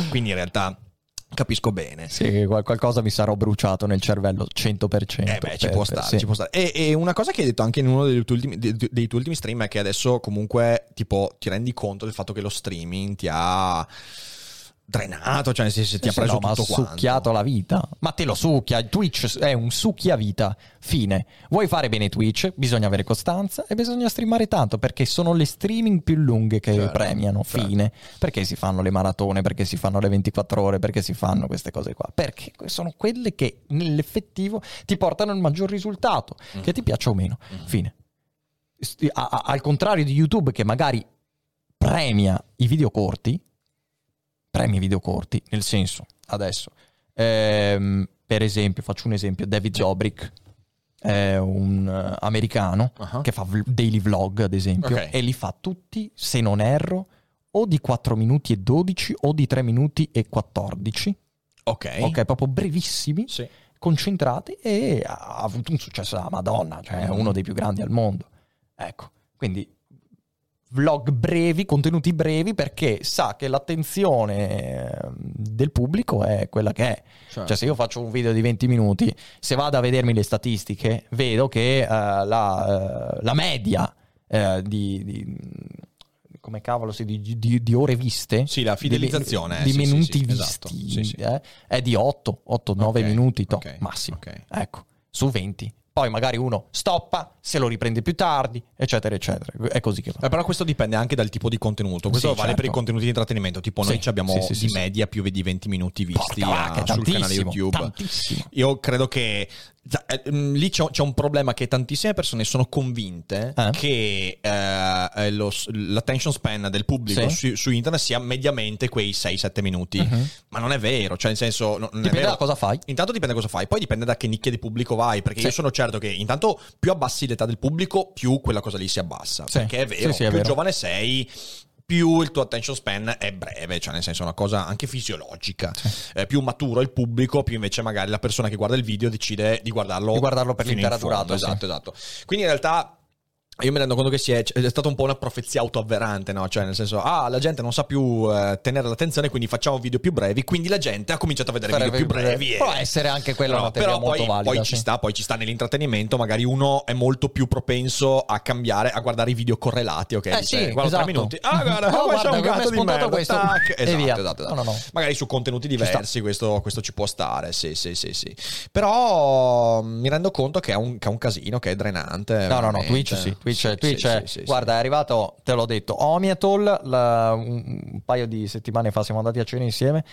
Quindi in realtà capisco bene. sì, qual- qualcosa mi sarò bruciato nel cervello 100%. Eh beh, ci per- può stare, sì. ci può stare. E, e una cosa che hai detto anche in uno dei tuoi, ultimi, dei, dei tuoi ultimi stream è che adesso comunque tipo ti rendi conto del fatto che lo streaming ti ha drenato, cioè nel senso ti ha Sì, preso no, ma ha tutto quanto. succhiato la vita. Ma te lo succhia. Twitch è un succhia vita. Fine. Vuoi fare bene Twitch? Bisogna avere costanza e bisogna streamare tanto perché sono le streaming più lunghe che Certo, premiano. certo. Fine. Perché si fanno le maratone, perché si fanno le 24 ore, perché si fanno queste cose qua. Perché sono quelle che nell'effettivo ti portano il maggior risultato, Mm. che ti piaccia o meno. Fine. Sti- a- a- al contrario di YouTube che magari premia i video corti, premia i video corti, nel senso, adesso, ehm, per esempio, faccio un esempio, David Dobrik è un eh, americano Ah. che fa daily vlog, ad esempio, Ok. e li fa tutti, se non erro, o di 4 minuti e 12 o di 3 minuti e 14, Ok. ok, proprio brevissimi, Sì. concentrati e ha avuto un successo da Madonna, cioè Mm. uno dei più grandi al mondo. Ecco, quindi vlog brevi, contenuti brevi perché sa che l'attenzione eh, del pubblico è quella che è. Certo. Cioè se io faccio un video di 20 minuti, se vado a vedermi le statistiche, vedo che eh, la, eh, la media eh, di... di- come cavolo si di, di- di ore viste Sì, la fidelizzazione, di, di sì, minuti sì, visti esatto. Sì, eh, è di 8 8 9 Ok, minuti to, ok, massimo ok. ecco su 20 Poi magari uno stoppa, se lo riprende più tardi, eccetera, eccetera. È così che va. Eh, però questo dipende anche dal tipo di contenuto. Questo Sì, vale certo. per i contenuti di intrattenimento. Tipo, noi Sì, ci abbiamo sì, di media più di 20 minuti visti a- sul canale YouTube. tantissimo. Io credo che eh, mm, lì c'è, un problema che tantissime persone sono convinte Eh? che eh, eh, lo l'attention span del pubblico Sì. su, su internet sia mediamente quei 6-7 minuti. Mhm. Ma non è vero, cioè nel senso... no- non è Dipende da cosa fai. Intanto dipende da cosa fai, poi dipende da che nicchia di pubblico vai, perché Sì. io sono certo che intanto più abbassi l'età del pubblico, più quella cosa lì si abbassa. Sì. Perché è vero, Sì, sì, è più vero. giovane sei, più il tuo attention span è breve, cioè nel senso è una cosa anche fisiologica. Eh, più maturo il pubblico, più invece magari la persona che guarda il video decide di guardarlo, Di guardarlo per l'intera durata, sì. Esatto, esatto. Quindi in realtà... Io mi rendo conto che si è, è stata un po' una profezia autoavverante, no? Cioè, nel senso, ah, la gente non sa più eh, tenere l'attenzione, quindi facciamo video più brevi. Quindi la gente ha cominciato a vedere Fare video più brevi. e- Può essere anche quella No, una teoria però molto poi, valida. poi ci sì. sta, poi ci sta nell'intrattenimento. Magari uno è molto più propenso a cambiare, a guardare i video correlati. Ok, Eh, dice, sì, guarda esatto. tre minuti. Ah, guarda, [LAUGHS] Oh, qua c'è guarda, un cazzo di merda. questo. tac. E Esatto, via. esatto, esatto. No, no, no. Magari su contenuti diversi questo, questo ci può stare. Sì, sì, sì, sì. Però mm, mi rendo conto che è un, che è un casino, che è drenante. No, no, no, veramente. Twitch sì, Twitch, Twitch sì, è- sì, sì, guarda, è arrivato, te l'ho detto, Omiatol, la- un, un paio di settimane fa siamo andati a cena insieme.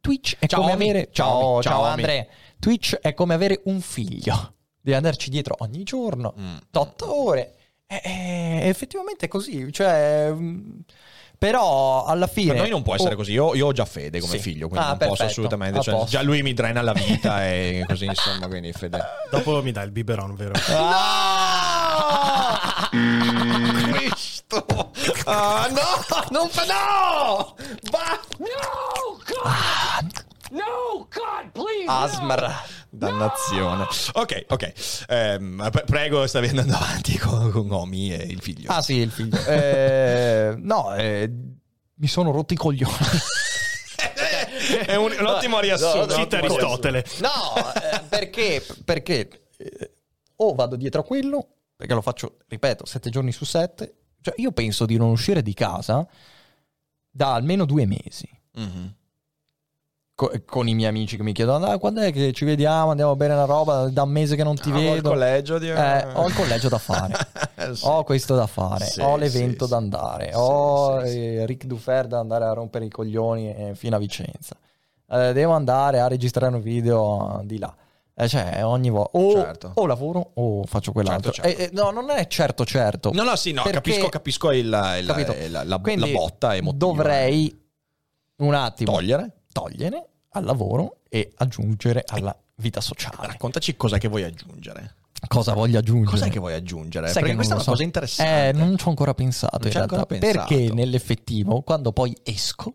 Twitch è Ciao, come Omi. avere Ciao, ciao, Omi. ciao, Ciao, Omi. Andre. Twitch è come avere un figlio. Devi andarci dietro ogni giorno, Mm. 8 ore. E, e- effettivamente è così, cioè mm, però alla fine Per noi non può essere oh, così. Io, io ho già fede come Sì. figlio, quindi Ah, non posso perfetto. assolutamente. A cioè, già lui mi drena la vita e così, insomma. Quindi fede. Dopo mi dai il biberon, vero? Cristo! Ah, no! Non fa no! Va! Asmr. Dannazione. Ok, ok. Ehm, pre- prego, stavi andando avanti con, con Omi e il figlio. Ah sì, il figlio. Eh, no, eh, mi sono rotti i coglioni. È un, un ottimo riassunto. Cita Aristotele. No, eh, perché, perché eh, o vado dietro a quello, perché lo faccio, ripeto, sette giorni su sette. Cioè, io penso di non uscire di casa da almeno due mesi. Mhm. Co- con i miei amici che mi chiedono, "Ah, quando è che ci vediamo, andiamo a bere una roba, da un mese che non ti Ah, ho il vedo. di- Eh, ho il collegio da fare. [LAUGHS] Sì. Ho questo da fare, Sì, ho l'evento sì, da andare, ho Rick Dufer da andare a rompere i coglioni eh, fino a Vicenza. Eh, devo andare a registrare un video di là. Eh, cioè, ogni volta o, Certo. o lavoro o faccio quell'altro. Certo, certo. Eh, eh, no, non è certo, certo. No, no, sì, no, capisco, capisco il, il- la, la- Quindi la botta emotiva. Dovrei un attimo Togliere? togliere al lavoro e aggiungere alla vita sociale. Raccontaci cos'è che vuoi aggiungere. Cosa voglio aggiungere? Cos'è che vuoi aggiungere? Sai Perché questa è una so. cosa interessante. Eh, non ci ho ancora pensato Non in ancora pensato. Perché nell'effettivo, quando poi esco,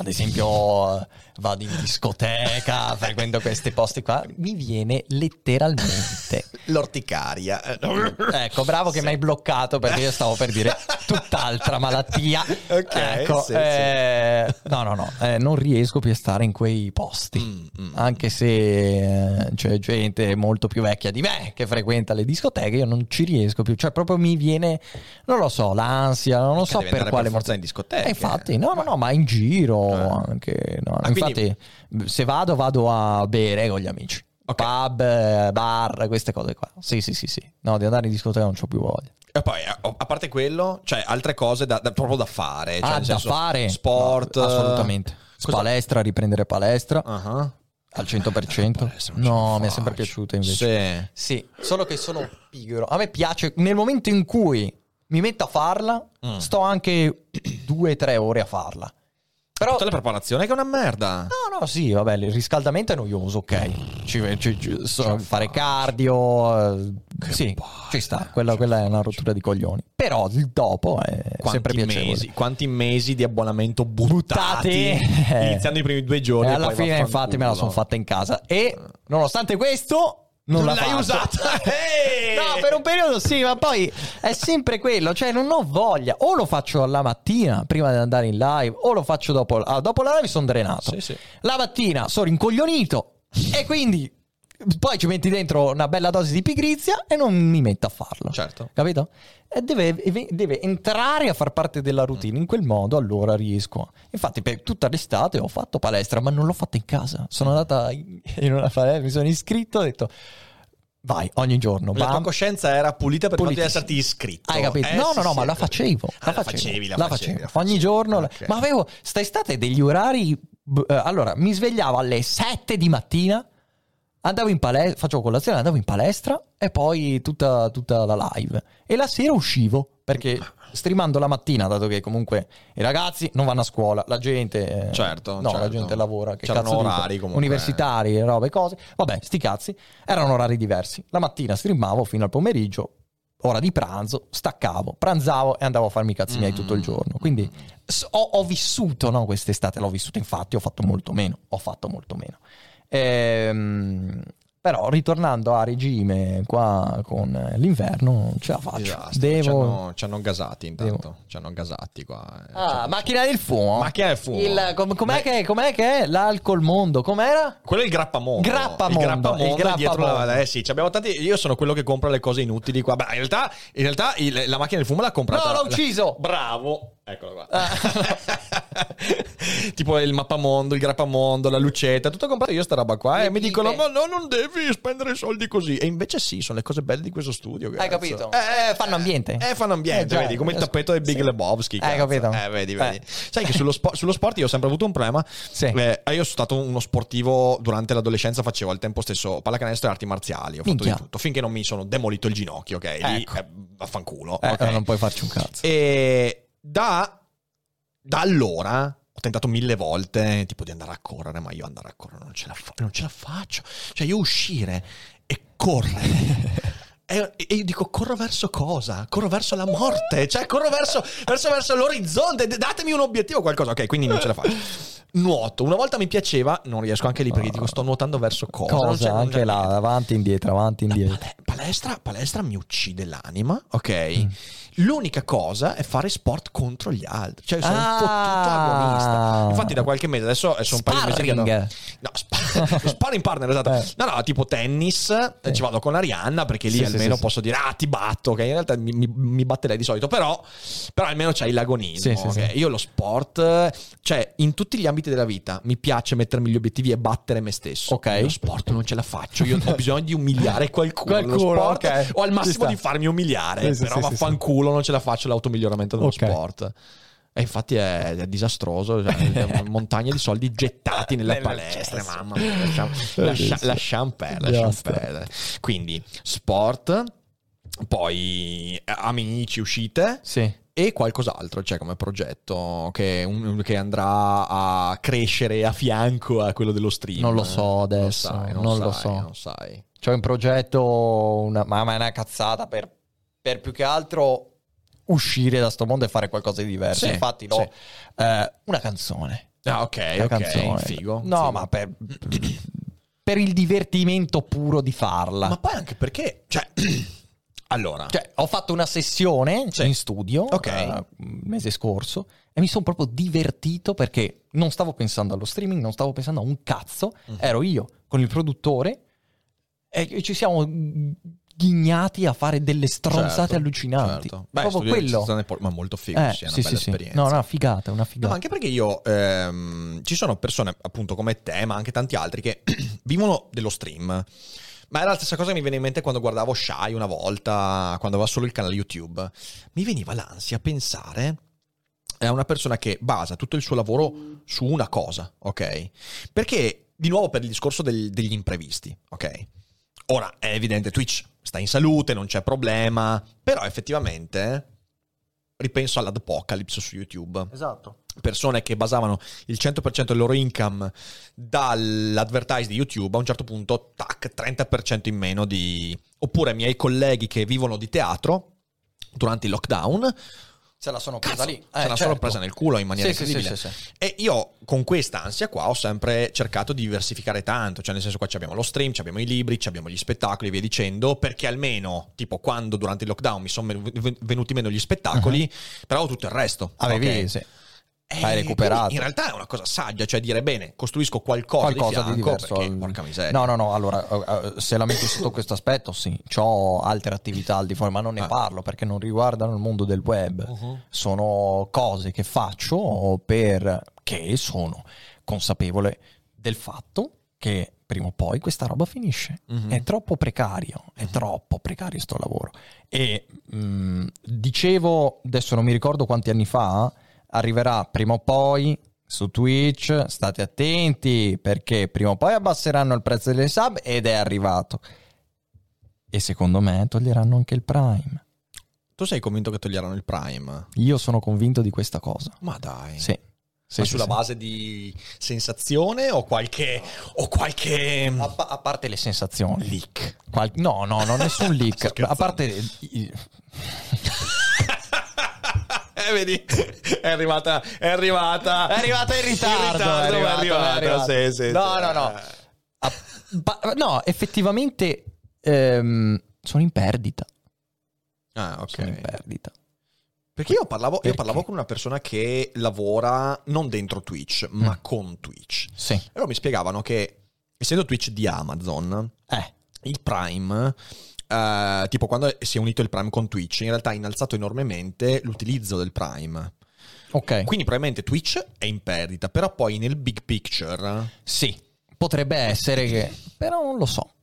Ad esempio, vado in discoteca, [LAUGHS] frequento questi posti qua, mi viene letteralmente. [LAUGHS] L'orticaria. Ecco, bravo che mi hai bloccato perché io stavo per dire tutt'altra malattia. Ok, ecco, sì, eh, no, no, no, eh, non riesco più a stare in quei posti. Mm, mm. Anche se eh, c'è gente molto più vecchia di me che frequenta le discoteche, io non ci riesco più. Cioè, proprio mi viene, non lo so, l'ansia, non lo so per quale motivo. in discoteca. Eh, infatti, no, no, no, ma in giro Ah. anche. no. Ah, infatti, quindi- se vado, vado a bere con gli amici. Ok. Pub, eh, bar, queste cose qua. Sì, sì, sì, sì. No, di andare in discoteca non c'ho più voglia. E poi, a a parte quello, cioè altre cose da, da- proprio da fare. Cioè, ah, da fare? Sport. No, assolutamente. Cosa- Palestra, riprendere palestra Ah, al 100%. palestra non ce la no, mi è sempre piaciuta invece. Sì. Sì, solo che sono pigro. A me piace nel momento in cui mi metto a farla, Mm. sto anche [CLEARS THROAT] due o tre ore a farla. Però Tutta la preparazione che è una merda. No, no, sì, vabbè, il riscaldamento è noioso, ok. Ci- ci- ci- so- fare cardio, eh, sì, ci sta. Quella, quella è una rottura di coglioni. Però il dopo è sempre Quanti piacevole. mesi, quanti mesi di abbonamento buttati, Buttati. iniziando i primi due giorni. E e alla fine, infatti, me la sono fatta in casa. E nonostante questo, non, Non la l'hai usata. [LAUGHS] No, per un periodo sì, ma poi è sempre quello, cioè non ho voglia. O lo faccio alla mattina prima di andare in live, o lo faccio dopo. ah, dopo la live sono drenato. Sì, sì. La mattina sono incoglionito e quindi poi ci metti dentro una bella dose di pigrizia e non mi metto a farlo. Certo. Capito? E deve, deve entrare a far parte della routine. In quel modo allora riesco. Infatti per tutta l'estate ho fatto palestra, ma non l'ho fatta in casa. Sono andata in [LAUGHS] una palestra, mi sono iscritto ho detto vai ogni giorno. La tua bam. coscienza era pulita per di Pulitissima. esserti iscritto. Hai capito? Eh, no, no, no, ma la facevo. Ah, La facevo. facevi, la la facevo. la facevi. Ogni giorno. Ok. Ma avevo sta estate degli orari. eh, allora, mi svegliavo alle 7 di mattina. Andavo in palestra, facevo colazione, andavo in palestra e poi tutta, tutta la live. E la sera uscivo perché streamando la mattina, dato che comunque i ragazzi non vanno a scuola, la gente. eh, Certo, No, la certo. gente lavora. Che C'erano cazzo dico? orari comunque. Universitari, robe, cose. Vabbè, sti cazzi. Erano orari diversi. La mattina streamavo fino al pomeriggio. Ora di pranzo, staccavo, pranzavo e andavo a farmi i cazzi miei tutto il giorno. Quindi ho, ho vissuto, no, quest'estate l'ho vissuta, infatti ho fatto molto meno, ho fatto molto meno. Ehm, però ritornando a regime qua con l'inverno ce la faccio. Disastro. Devo... hanno, ci hanno gasati intanto. Devo- Ci hanno gasati qua. eh. Ah, macchina del fumo. Macchina del fumo. Il- com- com'è, Beh. che, com'è che è? L'alcol mondo, com'era? Quello è il grappamondo. Grappamondo, Il grappamondo, il grappamondo. dietro la... Eh sì, abbiamo tanti... Io sono quello che compra le cose inutili qua. Beh, in realtà, in realtà il- la macchina del fumo l'ha comprata... No, l'ho la- ucciso! Bravo. Eccolo qua. [LAUGHS] Tipo il mappamondo, il grappamondo, la lucetta, tutto comprato io sta roba qua. Le e mi pipe. dicono, ma no, non devi spendere soldi così. E invece sì, sono le cose belle di questo studio. Hai cazzo. capito? Eh, fanno ambiente. Eh, fanno ambiente, Eh, vedi, come il tappeto del Big Sì. Lebowski. Hai cazzo. capito? Eh, vedi, vedi. Eh. Sai che sullo, spo- sullo sport io ho sempre avuto un problema. Sì. Eh, io sono stato uno sportivo durante l'adolescenza, facevo al tempo stesso pallacanestro e arti marziali. Ho fatto Minchia. di tutto, finché non mi sono demolito il ginocchio, ok? Lì, Ecco. eh, vaffanculo. Eh, ok? non puoi farci un cazzo. E da, da allora ho tentato mille volte tipo di andare a correre, ma io andare a correre non ce la, fa- non ce la faccio. Cioè io uscire e correre. [LAUGHS] E e io dico, corro verso cosa? Corro verso la morte, cioè corro verso, verso, verso l'orizzonte, datemi un obiettivo, qualcosa. Ok, quindi non ce la faccio. Nuoto, una volta mi piaceva, non riesco anche lì perché dico, sto nuotando verso cosa? Cosa? Anche là, niente. avanti, indietro, avanti, indietro. Pale- palestra, palestra mi uccide l'anima, ok? Mm. L'unica cosa è fare sport contro gli altri. Cioè, sono un Ah. fottuto agonista. Infatti, da qualche mese adesso sono un paio di mesi che no, no spa- [LAUGHS] sparring partner, esatto. Eh. No, no, tipo tennis, eh, ci vado con Arianna perché lì Sì, sì, almeno sì, posso dire, ah, ti batto, che in realtà mi, mi, mi batterei di solito, però, però almeno c'hai l'agonismo. Sì, sì, ok? sì. Io lo sport, eh, cioè, in tutti gli ambiti della vita, mi piace mettermi gli obiettivi e battere me stesso. Ok. Lo sport non ce la faccio, io ho bisogno di umiliare [LAUGHS] qualcuno. Qualcuno, sport, ok. O al massimo di farmi umiliare. Sì, sì, però sì, sì, vaffanculo, non ce la faccio l'automiglioramento dello Ok. sport. E infatti è, è disastroso, cioè, [LAUGHS] montagne di soldi gettati nelle palestre, mamma mia, lasciamo, lascia- lasciamo perdere, lasciamo Basta. perdere. Quindi sport, poi amici, uscite Sì. E qualcos'altro, cioè come progetto che, un- che andrà a crescere a fianco a quello dello stream. Non lo so adesso, sai, non lo sai, so. Non sai. C'è un progetto, una, ma è una cazzata per, per più che altro uscire da sto mondo e fare qualcosa di diverso. Sì, Infatti, no, sì. eh, una canzone. Ah, ok, Una ok, canzone. figo. No, figo. ma per, per il divertimento puro di farla. Ma poi anche perché, cioè, [CLEARS THROAT] allora, Cioè, ho fatto una sessione Sì. in studio Ok. eh, mese scorso e mi sono proprio divertito perché non stavo pensando allo streaming, non stavo pensando a un cazzo. Mhm. Ero io con il produttore e ci siamo ghignati a fare delle stronzate Certo, allucinanti. certo. Beh, proprio quello. por- ma molto figo, Eh, sì, è una sì, bella sì. No, no, una figata, una No, figata. ma anche perché io ehm, ci sono persone appunto come te, ma anche tanti altri che [CLEARS THROAT] vivono dello stream. Ma era la stessa cosa che mi viene in mente quando guardavo Shy una volta, quando aveva solo il canale YouTube. Mi veniva l'ansia a pensare a una persona che basa tutto il suo lavoro su una cosa, ok? Perché, di nuovo, per il discorso del- degli imprevisti, ok? Ora è evidente, Twitch sta in salute, non c'è problema, però effettivamente ripenso all'Apocalypse su YouTube Esatto. Persone che basavano il 100% del loro income dall'advertise di YouTube, a un certo punto, tac, 30% in meno di... Oppure miei colleghi che vivono di teatro durante il lockdown, Se la sono presa Cazzo, lì. se Eh, la sono certo. presa nel culo in maniera Sì, incredibile. sì, sì. E io con questa ansia qua ho sempre cercato di diversificare tanto, cioè nel senso qua ci abbiamo lo stream, abbiamo i libri, ci abbiamo gli spettacoli e via dicendo, perché almeno tipo quando durante il lockdown mi sono venuti meno gli spettacoli, però ho tutto il resto. Avevi, ok? Sì. E Hai recuperato. In realtà è una cosa saggia, cioè dire bene, costruisco qualcosa, qualcosa di, di, fianco, diverso. perché, porca miseria. No, no, no. Allora, eh, eh, se la metti sotto [LAUGHS] questo aspetto, sì, ho altre attività al di fuori, ma non ne Ah. parlo perché non riguardano il mondo del web. Uh-huh. Sono cose che faccio per che sono consapevole del fatto che prima o poi questa roba finisce. Mhm. È troppo precario, è troppo precario sto lavoro. E mh, dicevo, adesso non mi ricordo quanti anni fa, arriverà prima o poi su Twitch, state attenti perché prima o poi abbasseranno il prezzo delle sub ed è arrivato. E secondo me toglieranno anche il Prime. Tu sei convinto che toglieranno il Prime? Io sono convinto di questa cosa. Ma dai. Sì. Sì, sì, sulla sì. base di sensazione o qualche o qualche A, a parte le sensazioni. leak? Qual- no, no, no, nessun [LAUGHS] leak. A parte Eh, vedi? È arrivata, è arrivata. È arrivata in ritardo. In ritardo, ma è arrivata. Sì, sì, no, sì. no, no. A- pa- no, effettivamente ehm, sono in perdita. Ah, ok. Sono in perdita. Perché io parlavo, io Perché? parlavo con una persona che lavora non dentro Twitch, ma Mm. con Twitch. Sì. E loro mi spiegavano che, essendo Twitch di Amazon, Eh, il Prime, eh, tipo quando si è unito il Prime con Twitch, in realtà ha innalzato enormemente l'utilizzo del Prime. ok. Quindi probabilmente Twitch è in perdita, però poi nel big picture, Sì, potrebbe essere che... Però non lo so.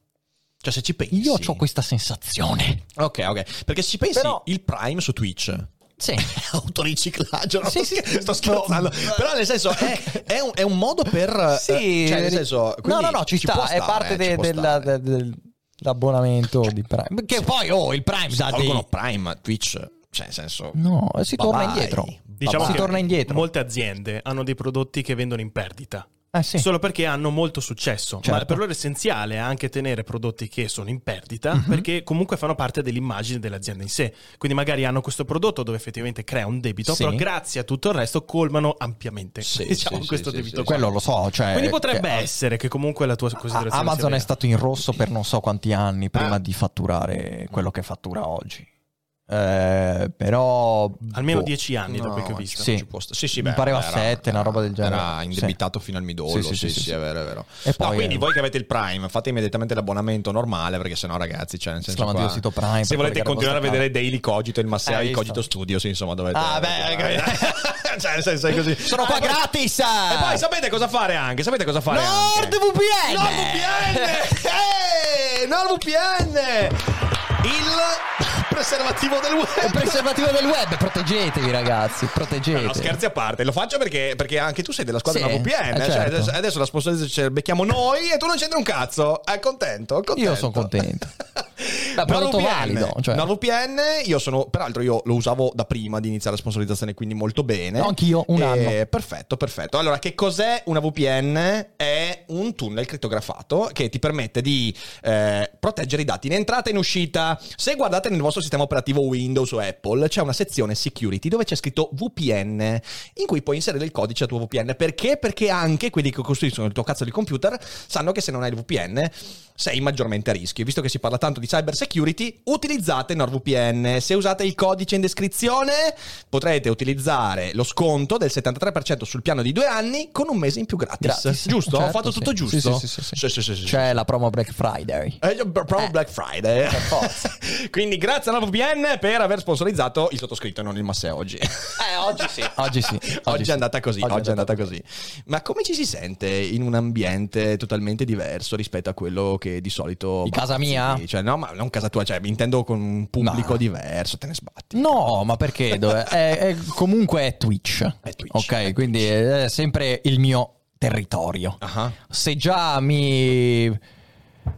cioè se ci pensi... Io ho questa sensazione. Ok, ok. Perché se ci pensi, Però- il Prime su Twitch... Sì. [LAUGHS] autoriciclaggio, no? Sì, sì, sto scherzando. [LAUGHS] Però nel senso è, è un, è un modo per... Sì, eh, cioè nel senso... no, no, no, ci, può sta, è stare, parte ci de- della- stare. Dell'abbonamento di Prime. Che poi, oh, il Prime dà dei... Prime, Twitch, cioè nel senso... No, si torna Bye-bye. indietro. Diciamo si che torna indietro. molte aziende hanno dei prodotti che vendono in perdita. Eh sì. Solo perché hanno molto successo. Certo. Ma per loro è essenziale anche tenere prodotti che sono in perdita, Mhm. perché comunque fanno parte dell'immagine dell'azienda in sé. Quindi magari hanno questo prodotto dove effettivamente crea un debito, Sì. però grazie a tutto il resto colmano ampiamente Sì, [LAUGHS] diciamo, questo debito. sì. Quello lo so, cioè... Quindi potrebbe che- essere che comunque la tua considerazione Amazon è stato in rosso per non so quanti anni prima Ah. di fatturare quello che fattura oggi. Eh, però... almeno boh. dieci anni dopo che ho No, visto. Sì. ci può sta- sì, sì, Mi beh, pareva era- sette, una roba del genere. Era Sì. indebitato fino al midollo. Sì, Sì, sì, sì, sì, sì. è vero, è vero. E no, poi, quindi eh, voi che avete il Prime, fate immediatamente l'abbonamento normale, perché sennò, ragazzi, cioè, nel senso. Esclamando qua- sito Prime se volete continuare a vedere Daily Cogito, il il visto? Cogito Studios, insomma, dovete. Ah, beh, [LAUGHS] cioè, nel senso è così. Sono qua Ah, gratis! E poi sapete cosa fare anche? Sapete cosa fare? NordVPN! NordVPN! [LAUGHS] Eh, NordVPN! Il preservativo del web. Il preservativo del web, proteggetevi ragazzi, No, proteggetevi. scherzi a parte, lo faccio perché, perché anche tu sei della squadra Sì, della VPN. eh, cioè, certo. adesso, adesso la sponsorizzazione ce la becchiamo noi e tu non c'entri un cazzo. È contento? contento. Io sono contento. [LAUGHS] Beh, prodotto valido, cioè. NordVPN, io sono, peraltro io lo usavo da prima di iniziare la sponsorizzazione, quindi molto bene. No, anch'io, un E- anno. Perfetto, perfetto. Allora, che cos'è una VPN? È un tunnel crittografato che ti permette di eh, proteggere i dati in entrata e in uscita. Se guardate nel vostro sistema operativo Windows o Apple, c'è una sezione security dove c'è scritto VPN, in cui puoi inserire il codice a tuo VPN. Perché? Perché anche quelli che costruiscono il tuo cazzo di computer sanno che se non hai il VPN sei maggiormente a rischio. Visto che si parla tanto di cyber security, utilizzate NordVPN. Se usate il codice in descrizione, potrete utilizzare lo sconto del 73% sul piano di due anni con un mese in più gratis. Gratis. Giusto? Ho Certo, fatto sì. tutto giusto? sì, sì, sì, sì. Sì, C'è la promo Black Friday. eh, proprio Black Friday. forza. [LAUGHS] Quindi grazie a NordVPN per aver sponsorizzato il sottoscritto e non il Massè oggi. Eh, oggi sì. [LAUGHS] Oggi sì. Oggi, sì. è andata così, oggi, è andata così. Ma come ci si sente in un ambiente totalmente diverso rispetto a quello che di solito... Di casa mia? Cioè, no, ma non casa tua, cioè, mi intendo con un pubblico No. diverso, te ne sbatti. No, ma perché? Dove- è- [LAUGHS] è- comunque è Twitch. È Twitch, Ok, è quindi è sempre il mio territorio. Ah. Se già mi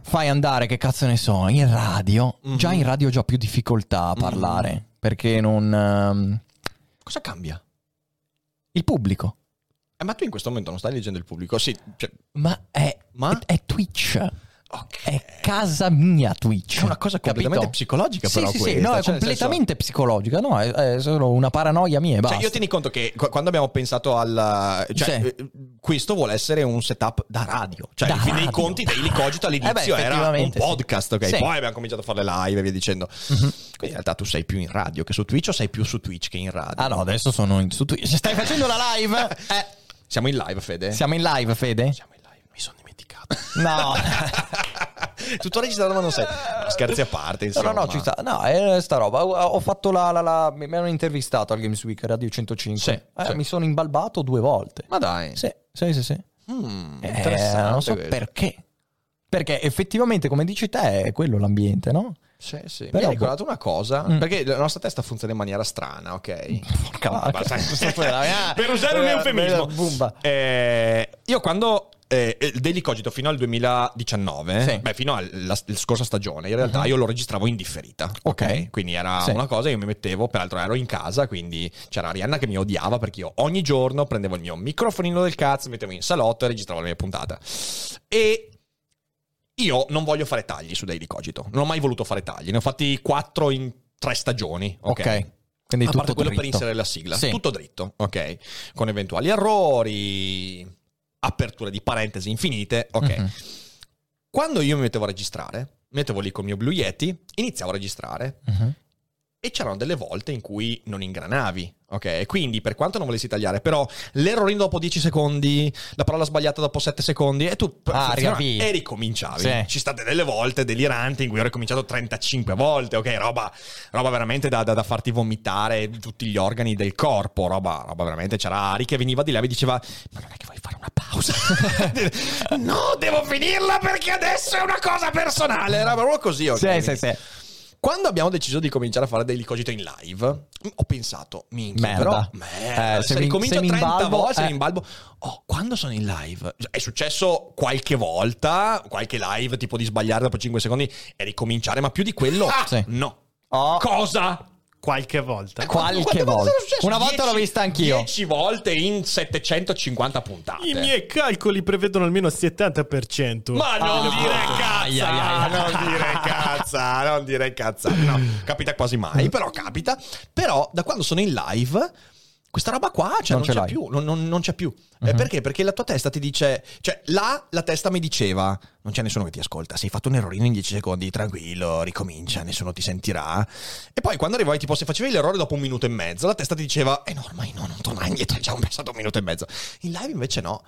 fai andare, che cazzo ne so, in radio, Mhm. già in radio ho già più difficoltà a parlare. Perché non... ehm, Cosa cambia? il pubblico. Eh, ma tu in questo momento non stai leggendo il pubblico? Sì, cioè, Ma è, Ma? è- è Twitch. Ok. È casa mia Twitch. È una cosa completamente psicologica, sì, però, Sì, sì, questa. no, è Cioè, nel completamente psicologica, no, è, è solo una paranoia mia e basta. Cioè, io tieni conto che qu- quando abbiamo pensato al. Cioè, Sì. eh, questo vuole essere un setup da radio. Cioè, Da in fin dei conti, Daily Cogito all'inizio Eh beh, era un sì. podcast, ok? Sì. Poi abbiamo cominciato a fare le live e via dicendo. Quindi in realtà tu sei più in radio che su Twitch o sei più su Twitch che in radio? Ah no, adesso sono in, su Twitch. [LAUGHS] Stai facendo la live? [LAUGHS] Eh, Siamo in live, Fede? siamo in live, Fede? Siamo in live. Mi sono dimenticato. No. Tutto registrato, ma non sei. No, scherzi a parte, No, insomma. no, no, ci sta. No, è sta roba. Ho, fatto la, la- la- Mi hanno intervistato al Games Week Radio 105. Sì, Eh, sì. Mi sono imbalbato due volte. Ma dai. Sì, sì, sì. sì. Mm, Eh, interessante non so questo. perché. Perché effettivamente, come dici te, è quello l'ambiente, no? Sì, sì. Però- Mi hai ricordato una cosa, Mm. perché la nostra testa funziona in maniera strana, ok? Porca vacca. [LAUGHS] Per usare un Eh, eufemismo. Eh, io quando eh, il Daily Cogito fino al 2019, Sì. beh, fino alla scorsa stagione, in realtà io lo registravo in differita. Ok. Ok. Quindi era Sì. una cosa, io mi mettevo, peraltro ero in casa, quindi c'era Arianna che mi odiava perché io ogni giorno prendevo il mio microfonino del cazzo, mi mettevo in salotto e registravo la mia puntata. E io non voglio fare tagli su Daily Cogito, non ho mai voluto fare tagli, ne ho fatti quattro in tre stagioni. Ok. Ok. Quindi A tutto parte quello per dritto. inserire la sigla, Sì. tutto dritto, ok? Con eventuali errori, aperture di parentesi infinite, ok? Mhm. Quando io mi mettevo a registrare, mettevo lì col mio Blue Yeti, iniziavo a registrare Mhm. E c'erano delle volte in cui non ingranavi, ok? Quindi, per quanto non volessi tagliare, però l'errorino dopo 10 secondi, la parola sbagliata dopo 7 secondi, e tu Ah, e ricominciavi. Sì. Ci state delle volte deliranti in cui ho ricominciato 35 volte, ok? Roba, roba veramente da, da- da farti vomitare tutti gli organi del corpo, roba, roba veramente. C'era Ari che veniva di là e mi diceva, ma non è che vuoi fare una pausa? [LAUGHS] no, devo finirla perché adesso è una cosa personale. Era proprio così, ok? Sì, sì, sì. Quando abbiamo deciso di cominciare a fare dei cogito in live, ho pensato, minchia, Merda. però, merda, Eh, se, se mi- ricomincio se mi 30 imbalbo, volte, se eh. mi imbalbo, oh, quando sono in live, è successo qualche volta, qualche live tipo di sbagliare dopo 5 secondi e ricominciare, ma più di quello, [LAUGHS] Sì. no. Oh. Cosa? Qualche volta. Qualche volta. Una volta l'ho 10 vista anch'io. 10 volte in 750 puntate. I miei calcoli prevedono almeno il 70%. Ma non Ah. dire cazza, Ai, ai, ai. non dire cazza, non dire cazza. No, capita quasi mai, però capita. Però da quando sono in live, questa roba qua cioè, Non non, c'è più. Non, non- non c'è più. Eh, perché? Perché la tua testa ti dice, cioè là la testa mi diceva, non c'è nessuno che ti ascolta, se hai fatto un errorino in 10 secondi, tranquillo, ricomincia, nessuno ti sentirà. E poi quando arrivavi, tipo, se facevi l'errore dopo un minuto e mezzo, la testa ti diceva, eh no, ormai no, non tornare indietro, è già passato un minuto e mezzo. In live invece no.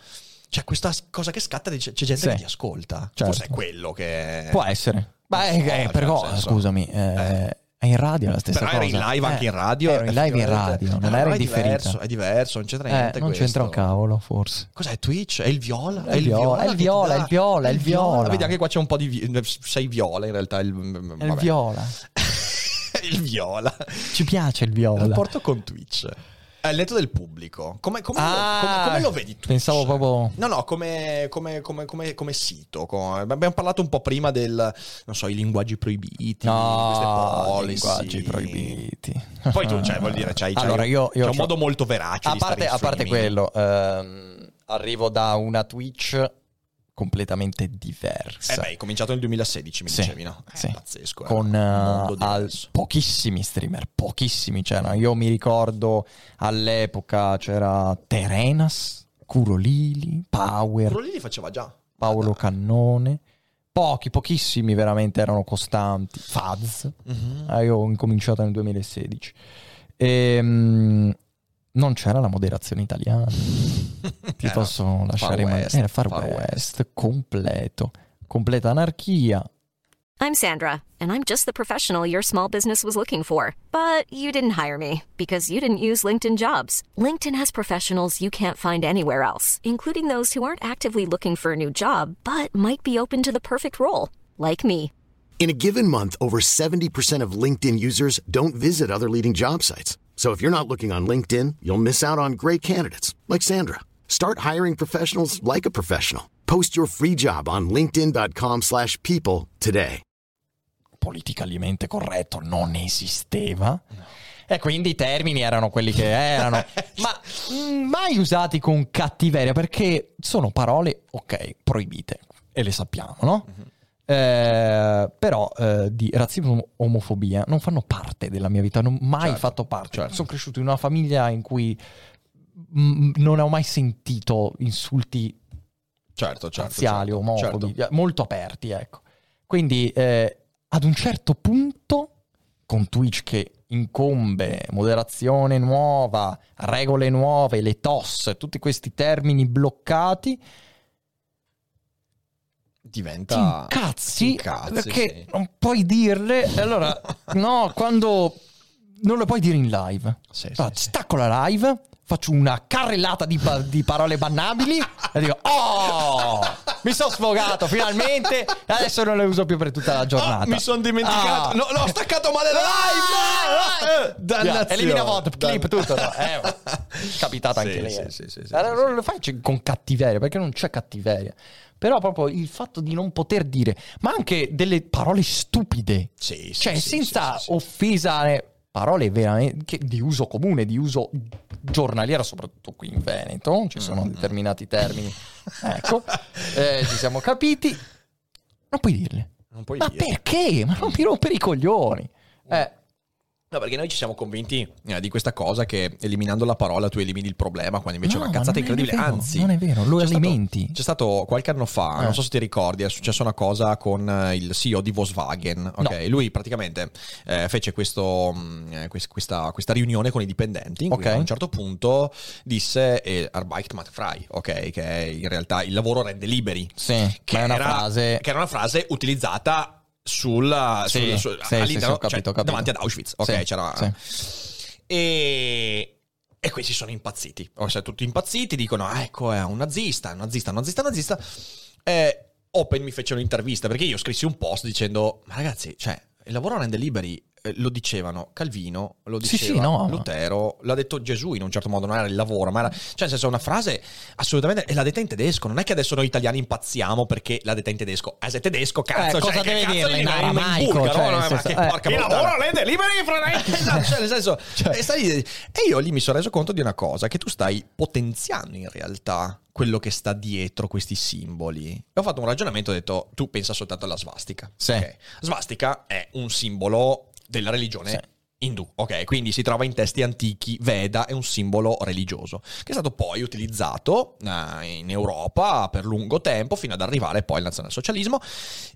C'è questa cosa che scatta, c'è gente Sì. che ti ascolta. Certo. Forse è quello che... Può essere. Ma Non so, eh, cioè, però, scusami, eh, è in radio la stessa Però cosa. ero in live anche Eh, in radio. Ero in live in radio, non Eh, era è in differita. diverso, è diverso, non c'entra Eh, niente non questo. c'entra un cavolo, forse. Cos'è Twitch? È il viola? È il viola, è il viola, è il viola, è il viola. Vedi anche qua c'è un po' di vi- sei viola in realtà il, È il viola. [LAUGHS] il viola. Ci piace il Il viola. rapporto con Twitch. È il netto del pubblico. Come, come, Ah, lo, come- come lo vedi tu? pensavo proprio- No, no, come, come- come- come- come sito. abbiamo parlato un po' prima del, non so, i linguaggi proibiti, queste No, policy. linguaggi proibiti. Poi tu, cioè, vuol dire, c'hai, c'hai- Allora, io- io c'è un modo molto verace a parte, a parte quello, ehm, arrivo da una Twitch completamente diversa. Eh beh, hai cominciato nel 2016, mi Sì, dicevi, no? È sì. pazzesco. con era un mondo eh, al- pochissimi streamer, pochissimi c'erano. Io mi ricordo all'epoca c'era Terenas, Curolili, Power, Quello lì li faceva già. Paolo Cannone. Pochi, pochissimi veramente erano costanti. Faz. Mhm. Eh, io ho incominciato nel 2016. Ehm, non c'era la moderazione italiana. [LAUGHS] Ti Era posso lasciare Far West, Era Far, Far West, West. completo. Completa anarchia. I'm Sandra, and I'm just the professional your small business was looking for. But you didn't hire me because you didn't use LinkedIn jobs. LinkedIn has professionals you can't find anywhere else, including those who aren't actively looking for a new job but might be open to the perfect role, like me. In a given month, over 70% of LinkedIn users don't visit other leading job sites. So if you're not looking on LinkedIn, you'll miss out on great candidates like Sandra. Start hiring professionals like a professional. Post your free job on linkedin.com/people today. politicamente corretto non esisteva. E quindi i termini erano quelli che erano, [LAUGHS] ma mm, mai usati con cattiveria perché sono parole, ok, proibite e le sappiamo, no? Eh, però eh, di razzismo e omofobia non fanno parte della mia vita, non ho mai Certo, fatto parte. certo. Sono cresciuto in una famiglia in cui mm, non ho mai sentito insulti Certo, certo. razziali, certo, omofobi, certo. molto aperti, ecco. Quindi eh, ad un certo punto, con Twitch che incombe moderazione nuova, regole nuove, le TOS, tutti questi termini bloccati, ti Diventa... incazzi, incazzi, perché sì. non puoi dirle. Allora, [LAUGHS] no, quando non lo puoi dire in live. Sì, Allora, sì. stacco la live, faccio una carrellata di, pa- di parole bannabili e dico: Oh, mi sono sfogato finalmente. Adesso non le uso più per tutta la giornata. Ah, mi sono dimenticato. Ah. No, l'ho staccato male la live. [LAUGHS] Eh, Dannazione. Elimina voto, clip, tutto. no. Eh, [LAUGHS] capitata anche lei. eh. Allora, non lo faccio con cattiveria, perché non c'è cattiveria. Però proprio il fatto di non poter dire, ma anche delle parole stupide. Sì, sì, cioè, sì, senza offesa, eh, parole veramente di uso comune, di uso giornaliero, soprattutto qui in Veneto. Ci sono Mm. determinati termini. [LAUGHS] ecco, eh, ci siamo capiti. Non puoi dirle. Non puoi Ma dire. perché? Ma non mi rompere i coglioni. Eh, No, perché noi ci siamo convinti eh, di questa cosa che eliminando la parola tu elimini il problema, quando invece No, è una cazzata incredibile. vero, Anzi, non è vero, lo c'è stato- alimenti. c'è stato qualche anno fa, Eh. non so se ti ricordi, è successa una cosa con eh, il CEO di Volkswagen. ok? Lui praticamente eh, fece questo, mh, eh, quest- questa, questa riunione con i dipendenti. In cui Ok. a un certo punto disse Arbeit macht frei, ok? Che in realtà il lavoro rende liberi. sì, Che era, frase... che era una frase utilizzata sulla, Sì, sul- sì, all'interno, sì, ho capito, cioè, capito. davanti ad Auschwitz. Ok, c'era. E, e questi sono impazziti. O sea, tutti impazziti, dicono: ah, ecco, è un nazista, un nazista, un nazista, un nazista. E Open mi fece un'intervista perché io scrissi un post dicendo: Ma ragazzi, cioè, il lavoro rende liberi. Eh, Lo dicevano Calvino, lo Sì, diceva sì, no. Lutero, l'ha detto Gesù in un certo modo, non era il lavoro, ma era, cioè nel senso è una frase assolutamente, e l'ha detta in tedesco, non è che adesso noi italiani impazziamo perché l'ha detta in tedesco, eh, sei tedesco, cazzo, Eh, cosa cioè, che deve cazzo dirla in aramaico, cioè, no? senso- che eh. porca Il puttana. lavoro rende liberi, fratelli. [LAUGHS] Esatto, cioè, nel senso, e, stai e io lì mi sono reso conto di una cosa, che tu stai potenziando in realtà quello che sta dietro questi simboli. E ho fatto un ragionamento, ho detto, tu pensa soltanto alla svastica. Sì. ok? Svastica è un simbolo della religione Sì. indù, ok? Quindi si trova in testi antichi, Veda è un simbolo religioso, che è stato poi utilizzato eh, in Europa per lungo tempo, fino ad arrivare poi al nazionalsocialismo,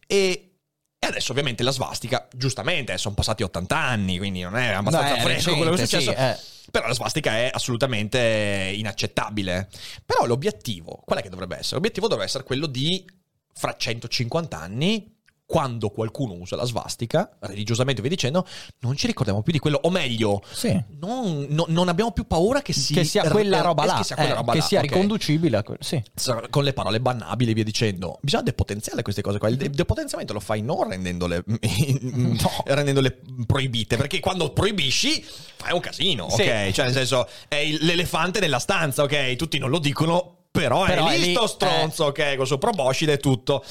e... E adesso ovviamente la svastica, giustamente, eh, sono passati 80 anni, quindi non è abbastanza No, è fresco quello che è recente, successo. sì, eh. Però la svastica è assolutamente inaccettabile. Però l'obiettivo, qual è che dovrebbe essere? L'obiettivo dovrebbe essere quello di, fra 150 anni, quando qualcuno usa la svastica, religiosamente vi dicendo, non ci ricordiamo più di quello. O meglio, Sì. non, no- non abbiamo più paura che, si che sia quella eh, roba là, Che sia, eh, roba che là, sia ok? riconducibile a quello. Sì. con le parole bannabili e via dicendo. Bisogna depotenziare queste cose qua. Il de- depotenziamento lo fai non rendendole, [LAUGHS] rendendole proibite, perché quando proibisci fai un casino, Sì. ok? Cioè, nel senso, è l'elefante nella stanza, ok? Tutti non lo dicono. Però, Però è è lì sto stronzo, ok, con suo proboscide e tutto.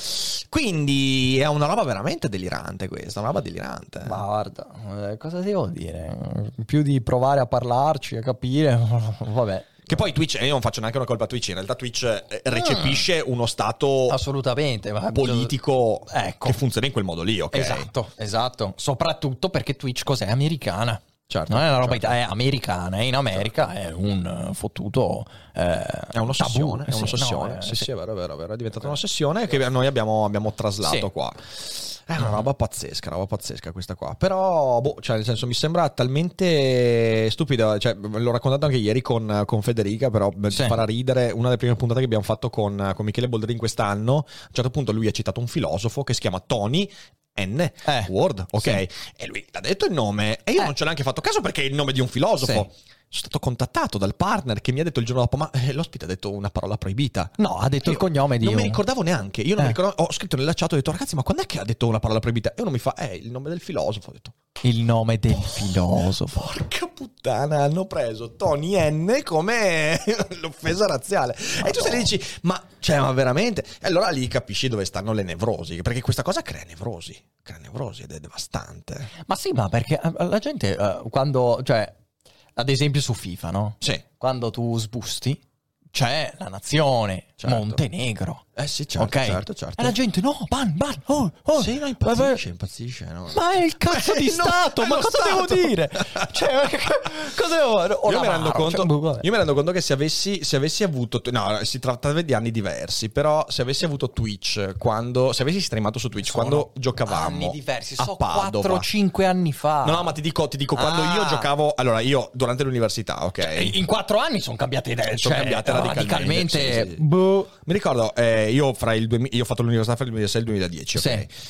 Quindi è una roba veramente delirante questa, una roba delirante. Ma guarda, eh, cosa devo dire? Più di provare a parlarci, a capire, [LAUGHS] vabbè. Che poi Twitch, io non faccio neanche una colpa a Twitch, in realtà Twitch eh, recepisce uno stato Assolutamente. politico Ecco. che funziona in quel modo lì, ok? Esatto, esatto. Soprattutto perché Twitch cos'è? Americana. Certo, non è una roba certo. è americana. In America è un eh, fottuto. eh, È un'ossessione, tabù. è un'ossessione. no, eh, sì, sì. sì, è vero, è vero, è vero. È diventata un'ossessione che noi abbiamo, abbiamo traslato Sì. qua. È una roba pazzesca, roba pazzesca questa qua. Però, boh, cioè, nel senso, mi sembra talmente stupida. Cioè, l'ho raccontato anche ieri con, con Federica, però Sì. farà ridere. Una delle prime puntate che abbiamo fatto con, con Michele Boldrin quest'anno. A un certo punto lui ha citato un filosofo che si chiama Tony N. Eh, Ward, ok? sì. E lui ha detto il nome e io Eh. non ci ho neanche fatto caso perché è il nome di un filosofo. Sì. Sono stato contattato dal partner che mi ha detto il giorno dopo, ma eh, l'ospite ha detto una parola proibita. No, ha detto il Io cognome di Non mi un- ricordavo neanche. Io non Eh. mi ricordavo. Ho scritto nella chat, ho detto, ragazzi, ma quando è che ha detto una parola proibita? E uno mi fa, eh, il nome del filosofo. Ho detto, Il nome del filosofo. porca puttana, hanno preso Tony N come [LAUGHS] l'offesa razziale. E tu stai lì e dici, ma, cioè, ma veramente? E allora lì capisci dove stanno le nevrosi. Perché questa cosa crea nevrosi. Crea nevrosi ed è devastante. Ma sì, ma perché eh, la gente eh, quando, cioè, ad esempio su FIFA, no? Sì. Quando tu sbusti, c'è la nazione, Certo. Montenegro. Eh sì, certo, ok? certo, certo. E la gente, no, ban, ban, oh, oh. Sì, no, impazzisce, impazzisce. No? Ma è il cazzo [LAUGHS] di Eh, no, Stato, ma cosa Stato. devo dire? Cioè, cosa devo o Io mi, rendo conto, cioè, boh, io mi rendo conto che se avessi, se avessi avuto. No, si trattava di anni diversi. Però se avessi avuto Twitch quando. Se avessi streamato su Twitch quando giocavamo. anni diversi, a so Padova. 4-5 anni fa. No, no, ma ti dico, ti dico quando Ah. io giocavo. Allora, io durante l'università, ok. In 4 anni sono cambiate idee, Sono cioè, cambiate radicalmente, radicalmente. sì, sì. boh. Mi ricordo, eh, io, fra il 2000 io ho fatto l'università fra il 2006 e il 2010, ok? Sì.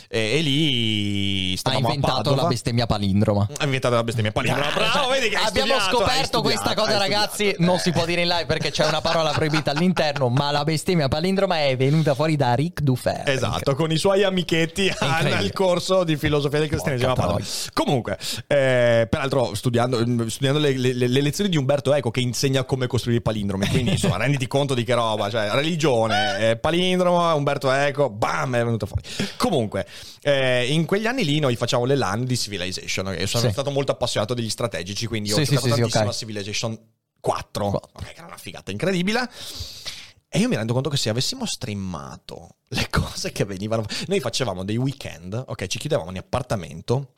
E, e lì Ha stavamo a inventato la bestemmia palindroma. Ha inventato la bestemmia palindroma. Bravo, vedi che Abbiamo studiato, scoperto questa studiato, cosa, ragazzi. studiato. Non si può dire in live perché c'è una parola proibita all'interno. Ma la bestemmia palindroma è venuta fuori da Ric Dufer. Esatto, con i suoi amichetti al corso di filosofia del cristianesimo a Porca Padova. Comunque, eh, peraltro, studiando, studiando le, le- le lezioni di Umberto Eco che insegna come costruire i palindromi, quindi [LAUGHS] insomma, renditi conto di che roba, cioè religione, eh, palindromo, Umberto Eco, bam, è venuto fuori. Comunque, eh, in quegli anni lì noi facciamo le LAN di Civilization, ok? sono Sì. stato molto appassionato degli strategici, quindi ho Sì, giocato sì, tantissimo ok. a Civilization 4, Quattro. ok, che era una figata incredibile. E io mi rendo conto che se avessimo streamato le cose che venivano. Noi facevamo dei weekend, ok? Ci chiudevamo in appartamento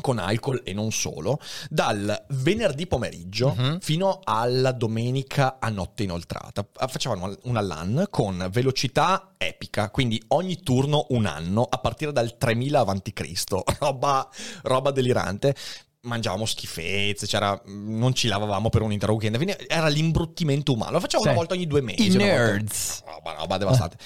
con alcol e non solo, dal venerdì pomeriggio Mhm. fino alla domenica a notte inoltrata. Facevamo una LAN con velocità epica, quindi ogni turno un anno a partire dal 3000 avanti Cristo. [LAUGHS] Roba, roba delirante. Mangiavamo schifezze, c'era, non ci lavavamo per un intero weekend. Era l'imbruttimento umano. Lo facciamo Sì. una volta ogni due mesi. I una volta- nerds. Roba, roba devastante.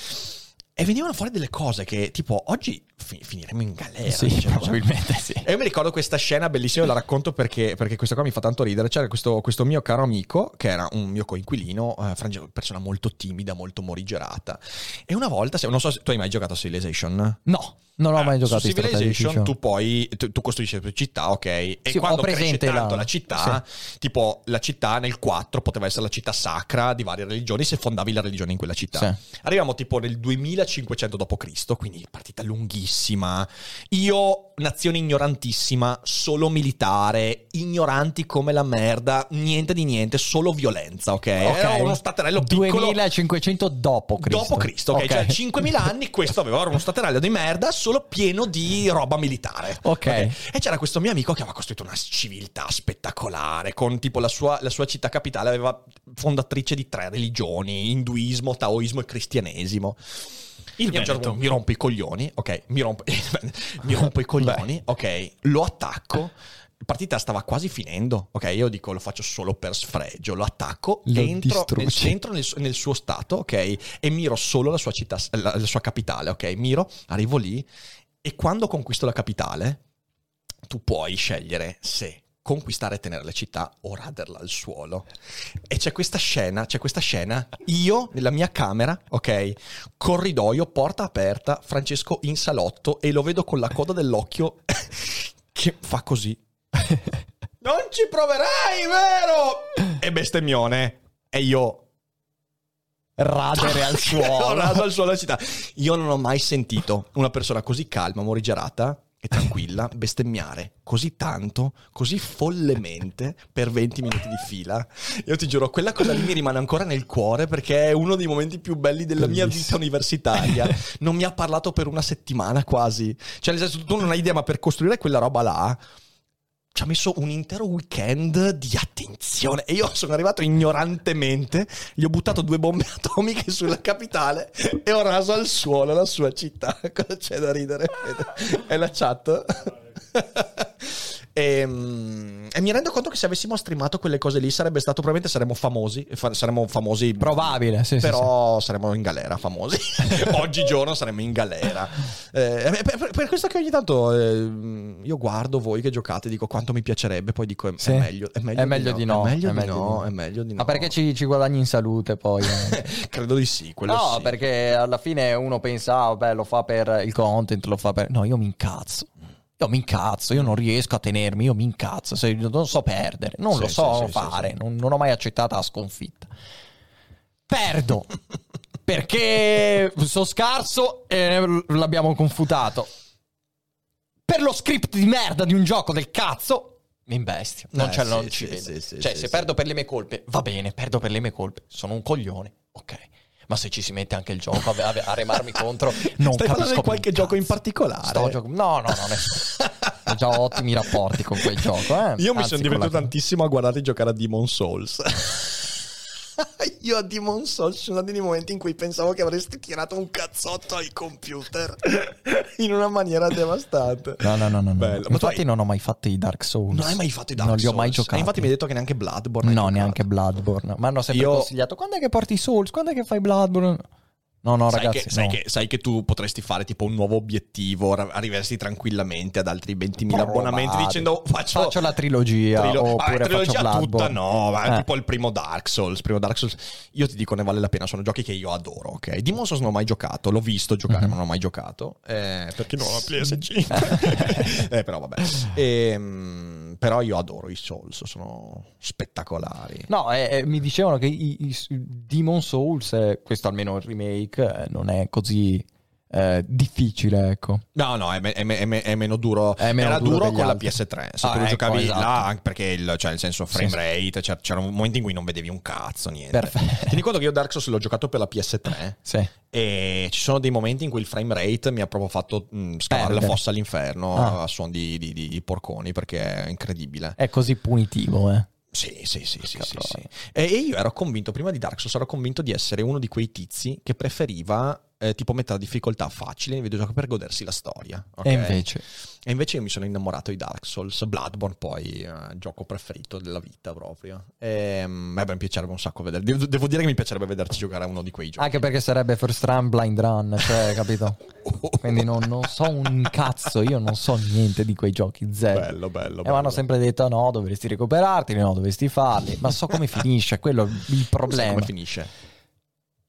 E venivano fuori delle cose che, tipo, oggi fi- finiremo in galera. Sì, cioè, probabilmente sì. e io mi ricordo questa scena bellissima, la racconto perché, perché questa qua mi fa tanto ridere. C'era questo, questo mio caro amico, che era un mio coinquilino, eh, una persona molto timida, molto morigerata. E una volta, se- non so se tu hai mai giocato a Civilization. No, non ho mai giocato su Civilization tu poi tu, tu costruisci le tue città, ok? E Sì, quando cresce tanto la- la, città, tipo la città nel 4 poteva essere la città sacra di varie religioni se fondavi la religione in quella città. Sì. Arriviamo tipo nel 2500 d.C., quindi partita lunghissima. Io, nazione ignorantissima, solo militare, ignoranti come la merda, niente di niente, solo violenza, ok? Era uno staterello piccolo 2500 dopo Cristo. Dopo Cristo, ok? Ok. Cioè 5000 anni questo aveva uno staterello di merda solo pieno di roba militare. Ok. E c'era questo mio amico che aveva costruito una civiltà spettacolare, con tipo la sua, la sua città capitale aveva fondatrice di tre religioni, induismo, taoismo e cristianesimo. Il Io a un certo mi rompo i coglioni, ok? Mi rompo, [LAUGHS] mi rompo i [LAUGHS] coglioni, ok? Lo attacco. La partita stava quasi finendo, ok? Io dico lo faccio solo per sfregio, lo attacco, Lo entro, nel, entro nel, nel suo stato, ok? E miro solo la sua città, la, la sua capitale, ok? Miro, arrivo lì e quando conquisto la capitale, tu puoi scegliere se conquistare e tenere la città o raderla al suolo. E c'è questa scena, c'è questa scena, io nella mia camera, ok, corridoio, porta aperta, Francesco in salotto e lo vedo con la coda dell'occhio [LAUGHS] che fa così. [LAUGHS] non ci proverai, vero? E bestemmione. E io Radere [LAUGHS] al suolo. raso al suolo la città. Io non ho mai sentito una persona così calma, morigerata e tranquilla bestemmiare così tanto, così follemente per 20 minuti di fila. Io ti giuro, quella cosa lì mi rimane ancora nel cuore perché è uno dei momenti più belli della mia vita universitaria. Non mi ha parlato per una settimana quasi. Cioè, nel senso, tu non hai idea, ma per costruire quella roba là ci ha messo un intero weekend di attenzione e io sono arrivato ignorantemente, gli ho buttato due bombe [LAUGHS] atomiche sulla capitale e ho raso al suolo la sua città. [LAUGHS] Cosa c'è da ridere? È la chat. [LAUGHS] E, mm, e mi rendo conto che se avessimo streamato quelle cose lì sarebbe stato probabilmente saremmo famosi, fa- saremmo famosi Probabile, sì, sì, però saremmo in galera famosi. [LAUGHS] Oggigiorno saremmo in galera. Eh, per, per- questo che ogni tanto eh, io guardo voi che giocate, dico quanto mi piacerebbe, poi dico è, è Sì. meglio, è meglio, È meglio di no, È meglio è di meglio no, di no. è meglio di no. Ma perché ci, ci guadagni in salute poi? eh? [LAUGHS] Credo di sì, quello no, sì. perché alla fine uno pensa, ah, vabbè, lo fa per il content, lo fa per... No, io mi incazzo. Io mi incazzo, io non riesco a tenermi, io mi incazzo, se- non so perdere, non Sì, lo so sì, fare. Non, non ho mai accettato la sconfitta. Perdo, [LAUGHS] perché sono scarso e l'abbiamo confutato. Per lo script di merda di un gioco del cazzo, mi imbestio. Non, Eh, c'è, sì, non ci sì, vedo. sì, cioè, se perdo per le mie colpe, va bene, perdo per le mie colpe. Sono un coglione, ok. Ma se ci si mette anche il gioco a, a- a remarmi contro, [LAUGHS] non Stai parlando capisco di qualche gioco in particolare? Sto gioco- No, no, no, nessuno. [LAUGHS] Ho già ottimi rapporti con quel gioco. eh. Io mi Anzi, sono con divertito la- tantissimo a guardarti giocare a Demon Souls. [LAUGHS] [LAUGHS] Io a Demon Souls ci sono stati dei momenti in cui pensavo che avresti tirato un cazzotto al computer [LAUGHS] in una maniera devastante. No, no, no, no. no. Bello. Ma Infatti hai- non ho mai fatto i Dark Souls. non hai mai fatto i Dark Non li ho Souls? mai E giocati. infatti mi hai detto che neanche Bloodborne. No, neanche Bloodborne. Ma hanno sempre Io- consigliato. Quando è che porti i Souls? Quando è che fai Bloodborne? No, no, sai, ragazzi. che, sai, no. che, sai che tu potresti fare tipo un nuovo obiettivo, arriversi tranquillamente ad altri 20.000 abbonamenti Provate. dicendo faccio, Faccio la trilogia, Trilo- oppure Ah, trilogia faccio tutta no, ma Eh. tipo il primo Dark Souls, primo Dark Souls. Io ti dico ne vale la pena, sono giochi che io adoro, ok? Demon Souls non ho mai giocato, l'ho visto giocare, Mhm. ma non ho mai giocato, eh, perché non ho la PS5. [LAUGHS] [LAUGHS] eh, però vabbè. Ehm, però io adoro i Souls, sono spettacolari. No, eh, eh, mi dicevano che i, i- Demon Souls, eh, questo almeno il remake, eh, non è così eh, difficile, ecco. No, no, è, me- è me- è me- è meno duro. È meno Era duro duro, con la altri. PS3. Se Ah, tu lo ecco, giocavi esatto. là, anche perché il, cioè, nel senso frame Sì, rate, c'era- c'erano momenti in cui non vedevi un cazzo, niente. Perfetto. Tieni conto che io Dark Souls l'ho giocato per la PS3 Sì. e ci sono dei momenti in cui il frame rate mi ha proprio fatto mh, scavare la fossa all'inferno Ah. a suon di, di- di- di porconi perché è incredibile. È così punitivo, eh. Sì, sì, sì, sì, sì, sì. E e io ero convinto, prima di Dark Souls, ero convinto di essere uno di quei tizi che preferiva eh, tipo mettere la difficoltà facile nei videogiochi per godersi la storia. ok? E invece... E invece io mi sono innamorato di Dark Souls, Bloodborne poi, eh, gioco preferito della vita proprio. E mm, beh, mi piacerebbe un sacco vedere. Devo, devo dire che mi piacerebbe vederci giocare a uno di quei giochi. Anche perché sarebbe first run, blind run, cioè, [LAUGHS] capito? Quindi non, non so un cazzo, io non so niente di quei giochi, zero. Bello, bello, E mi hanno sempre detto no, dovresti recuperarteli, no, dovresti farli. Ma so come finisce, quello è il problema. come finisce?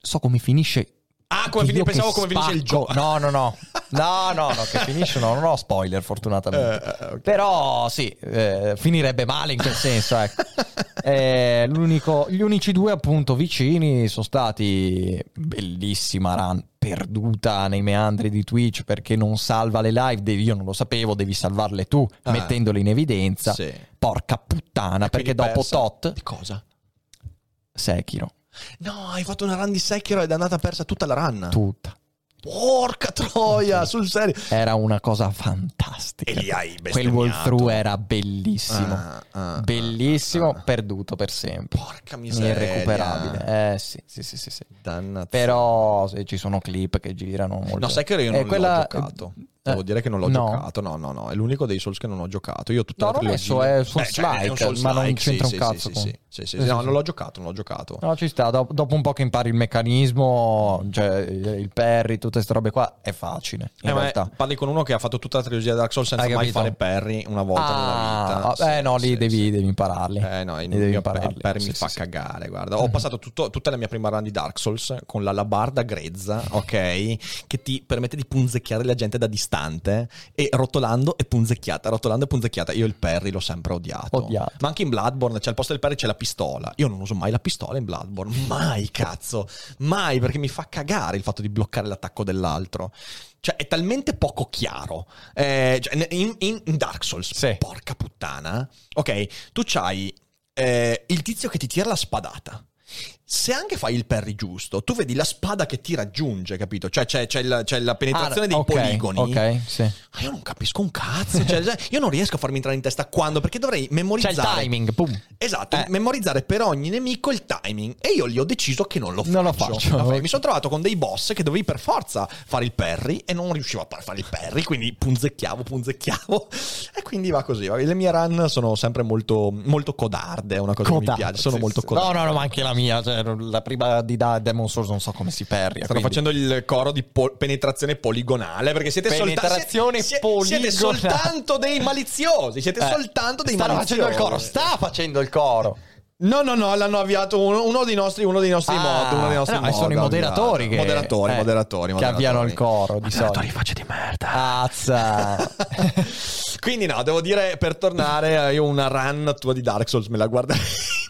so come finisce. Ah, come finisce? Pensavo come finisce il gioco. No, no, no. [LAUGHS] No, no, no, che finisce no, non ho spoiler fortunatamente. Eh, eh, ok. Però sì, eh, finirebbe male in quel [LAUGHS] senso, ecco. Eh, l'unico- gli unici due appunto vicini sono stati bellissima run perduta nei meandri di Twitch perché non salva le live, devi- io non lo sapevo, devi salvarle tu Ah. mettendole in evidenza. Sì. Porca puttana, perché dopo tot Di cosa? Sekiro, No, hai fatto una run di Sekiro ed è andata persa tutta la run. tutta. Porca troia, sul serio. Era una cosa fantastica. E lì hai Quel walkthrough era bellissimo. Ah, ah, bellissimo, ah, ah. perduto per sempre. Porca miseria. Irrecuperabile. Eh sì, sì, sì, sì, sì. Però se ci sono clip che girano molto. No, sai che io Eh, non quella- l'ho eh, Devo dire che non l'ho no. giocato. No, no, no. È l'unico dei Souls che non ho giocato. Io tutta No, la trilogia. so- è Beh, cioè, Souls-like, un Souls-like, ma non sì, c'entra un sì, cazzo Sì, con- sì, sì, sì, sì, No, non l'ho giocato, non l'ho giocato. No, ci sta. Dopo, dopo un po' che impari il meccanismo, cioè il parry, tutte queste robe qua, è facile. In Eh, realtà. parli con uno che ha fatto tutta la trilogia di Dark Souls senza Hai mai capito? fare parry una volta nella Ah, vita. eh no, lì devi, devi impararli. Eh no, il Li devi impararli. il parry mi fa cagare, guarda. Ho passato tutta la mia prima run di Dark Souls con la labarda grezza, ok? Che ti permette di punzecchiare la gente da distante e rotolando e punzecchiata, rotolando e punzecchiata. Io il parry l'ho sempre odiato. Odiato. Ma anche in Bloodborne, c'è al posto del parry c'è la pistola. Io non uso mai la pistola in Bloodborne, [LAUGHS] mai cazzo, mai perché mi fa cagare il fatto di bloccare l'attacco dell'altro. Cioè, è talmente poco chiaro. Eh, cioè, in, in- in Dark Souls, Sì. porca puttana. Ok, tu c'hai eh, il tizio che ti tira la spadata. Se anche fai il parry giusto, tu vedi la spada che ti raggiunge, capito? Cioè c'è, c'è la, c'è la penetrazione Ah, dei ok, poligoni. Ok, sì. Ma io non capisco un cazzo. Cioè, io non riesco a farmi entrare in testa quando, perché dovrei C'è memorizzare. il timing, boom. Esatto, Eh. memorizzare per ogni nemico il timing. E io lì ho deciso che non lo faccio. Non lo faccio. Vabbè, mi sono trovato con dei boss che dovevi per forza fare il parry e non riuscivo a fare il parry, quindi punzecchiavo, punzecchiavo. E quindi va così. Le mie run sono sempre molto, molto codarde, è una cosa che mi piace. Sono molto codarde. No, no, no, ma anche la mia. Cioè, la prima di da- Demon Souls non so come si perria. Stanno quindi- facendo il coro di po- penetrazione poligonale perché siete soltanto Penetrazione siete, poligonale. siete soltanto dei maliziosi, siete Eh, soltanto dei Stanno maliziosi. facendo il coro, sta facendo il coro. No, no, no, l'hanno avviato uno, uno dei nostri, uno dei nostri Ah, mod. Uno dei nostri no, mod, sono i moderatori che, moderatori, eh, moderatori, che moderatori. avviano il coro di solito. faccia di merda. Azza. [LAUGHS] Quindi no, devo dire, per tornare, io una run tua di Dark Souls me la guarderei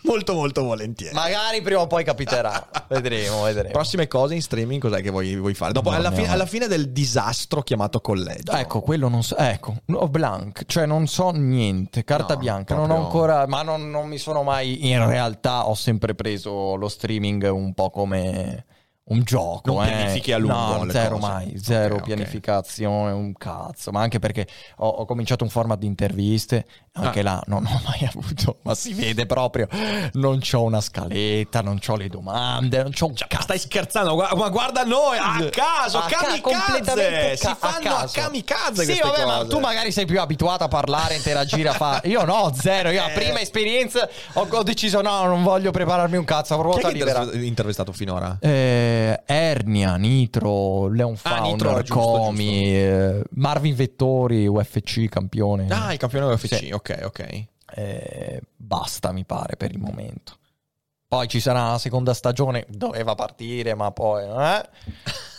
molto molto volentieri. Magari prima o poi capiterà. [LAUGHS] vedremo, vedremo. Prossime cose in streaming, cos'è che vuoi, vuoi fare? Dopo, No, alla, ne fine, alla fine del disastro chiamato collegio. Ecco, quello non so. Ecco, no, blank, cioè non so niente. Carta No, bianca, non ho proprio- ancora. Ma non, non mi sono mai. In realtà ho sempre preso lo streaming un po' come un gioco. Non eh. pianifichi a lungo No, zero cose. mai, zero Ok, ok. pianificazione, un cazzo. Ma anche perché ho, ho cominciato un format di interviste, anche Ah. là non ho mai [LAUGHS] avuto, ma si vede proprio, non c'ho una scaletta, non c'ho le domande, non c'ho un cazzo. Stai scherzando? Ma guarda noi, a caso, A ca- kamikaze! completamente si ca- fanno a, caso. kamikaze Sì, vabbè, ma cose. tu magari sei più abituato a parlare, interagire, a fare. [LAUGHS] Io no, zero. Io a prima esperienza ho, ho deciso no, non voglio prepararmi un cazzo, avrò Chi è ruota che libera. intervistato, intervistato finora? Eh, Ernia, Nitro, Leon Ah, Founder, Nitro, giusto, Comi, eh, Marvin Vettori, UFC campione. Ah, il campione UFC, Sì. ok, ok. Eh, basta, mi pare, per il momento. Poi ci sarà la seconda stagione, doveva partire, ma poi... eh?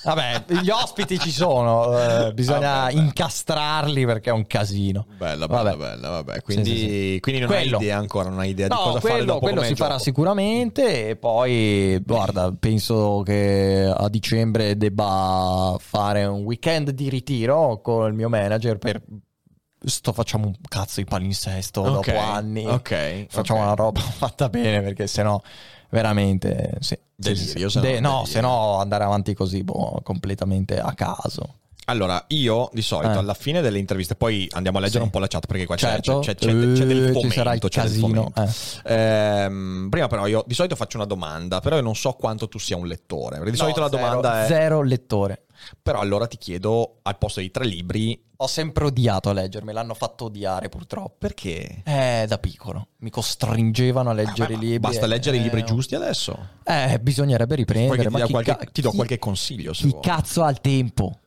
Vabbè, gli ospiti ci sono, eh, bisogna Vabbè, beh. incastrarli perché è un casino. Bella, bella, Vabbè. bella, vabbè. Quindi, Sì, sì, sì. quindi non Quello. hai idea ancora, non hai idea di No, cosa quello, fare dopo quello si farà gioco. sicuramente e poi, guarda, penso che a dicembre debba fare un weekend di ritiro con il mio manager per... Sto facciamo un cazzo di palinsesto Ok, dopo anni. ok, Facciamo ok. una roba [LAUGHS] fatta bene perché sennò veramente... Sì, Delirio, sì. se no, De- no, delirio. se no andare avanti così, boh, completamente a caso. Allora, io di solito Eh. alla fine delle interviste, poi andiamo a leggere Sì. un po' la chat perché qua c'è- Certo. c'è, c'è, c'è, c'è del Eh, fomento. ci sarà il c'è del casino, fomento. Ehm, prima però io di solito faccio una domanda, però io non so quanto tu sia un lettore. Di solito No, la zero- domanda è... Zero lettore. Però allora ti chiedo, al posto di tre libri, Ho sempre odiato a leggermi, l'hanno fatto odiare purtroppo. perché? Eh, da piccolo. Mi costringevano a leggere Ah, i ma libri. Basta leggere i libri Eh, giusti adesso. Eh, bisognerebbe riprendere. Poi ti, ma chi qualche, ca- ti do chi- qualche consiglio se Chi vuoi. cazzo ha il tempo?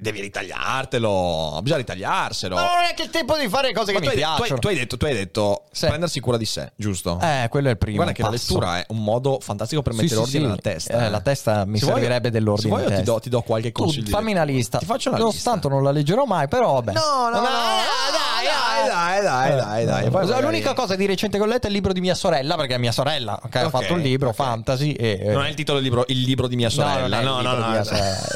Devi ritagliartelo. Bisogna ritagliarselo. Ma non è che il tempo di fare cose che Ma tu, mi hai, tu hai- piacciono. tu hai detto, tu hai detto Sì. prendersi cura di sé, giusto? Eh, quello è il primo. Guarda che la passo. lettura è un modo fantastico per mettere sì, ordine sì. nella testa. Eh, la testa mi Se vuoi- servirebbe dell'ordine Se vuoi io ti do, ti do qualche Tu consiglio. fammi una lista. Ti faccio una Lo lista. tanto non la leggerò mai, però vabbè. No, no, no, Dai, dai, dai, dai, dai, dai. Eh, Poi magari- L'unica cosa di recente che ho letto è il libro di mia sorella, perché è mia sorella che ha Ok, fatto un libro ok. fantasy. E, eh, Non è il titolo del libro, il libro di mia No, sorella. No, no, no.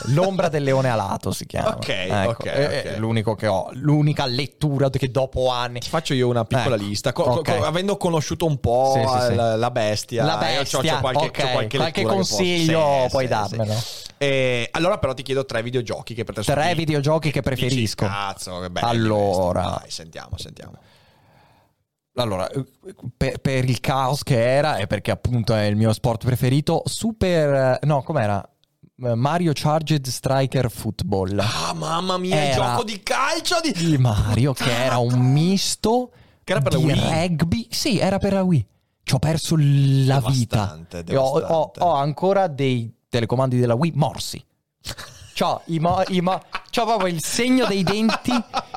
L'ombra del leone alato si chiama. Ok, Ecco, ok, è- l'unico che ho, l'unica lettura che dopo anni. Ti faccio io una piccola Ecco, lista. Co- ok. co- avendo conosciuto un po' Sì, sì, sì. la, la bestia, La c'ho- bestia, c'ho qualche, c'ho qualche, Qualche lettura che posso- consiglio puoi darmelo. Eh, allora, però, ti chiedo tre videogiochi che per te sono Tre videogiochi che dici, preferisco. Cazzo, che belli Allora. Dai, sentiamo, sentiamo. Allora, eh, per, per il caos che era e perché appunto è il mio sport preferito, Super... eh, No, com'era? Eh, Mario Charged Striker Football. Ah, mamma mia, il Era- gioco di calcio di... Di Mario che era un misto Che era per la di Wii? rugby. Sì, era per la Wii. Ci ho perso la vita. Devastante, ho, ho- devastante. ho ancora dei telecomandi della Wii morsi. C'ho, i mo- i mo- c'ho proprio il segno dei denti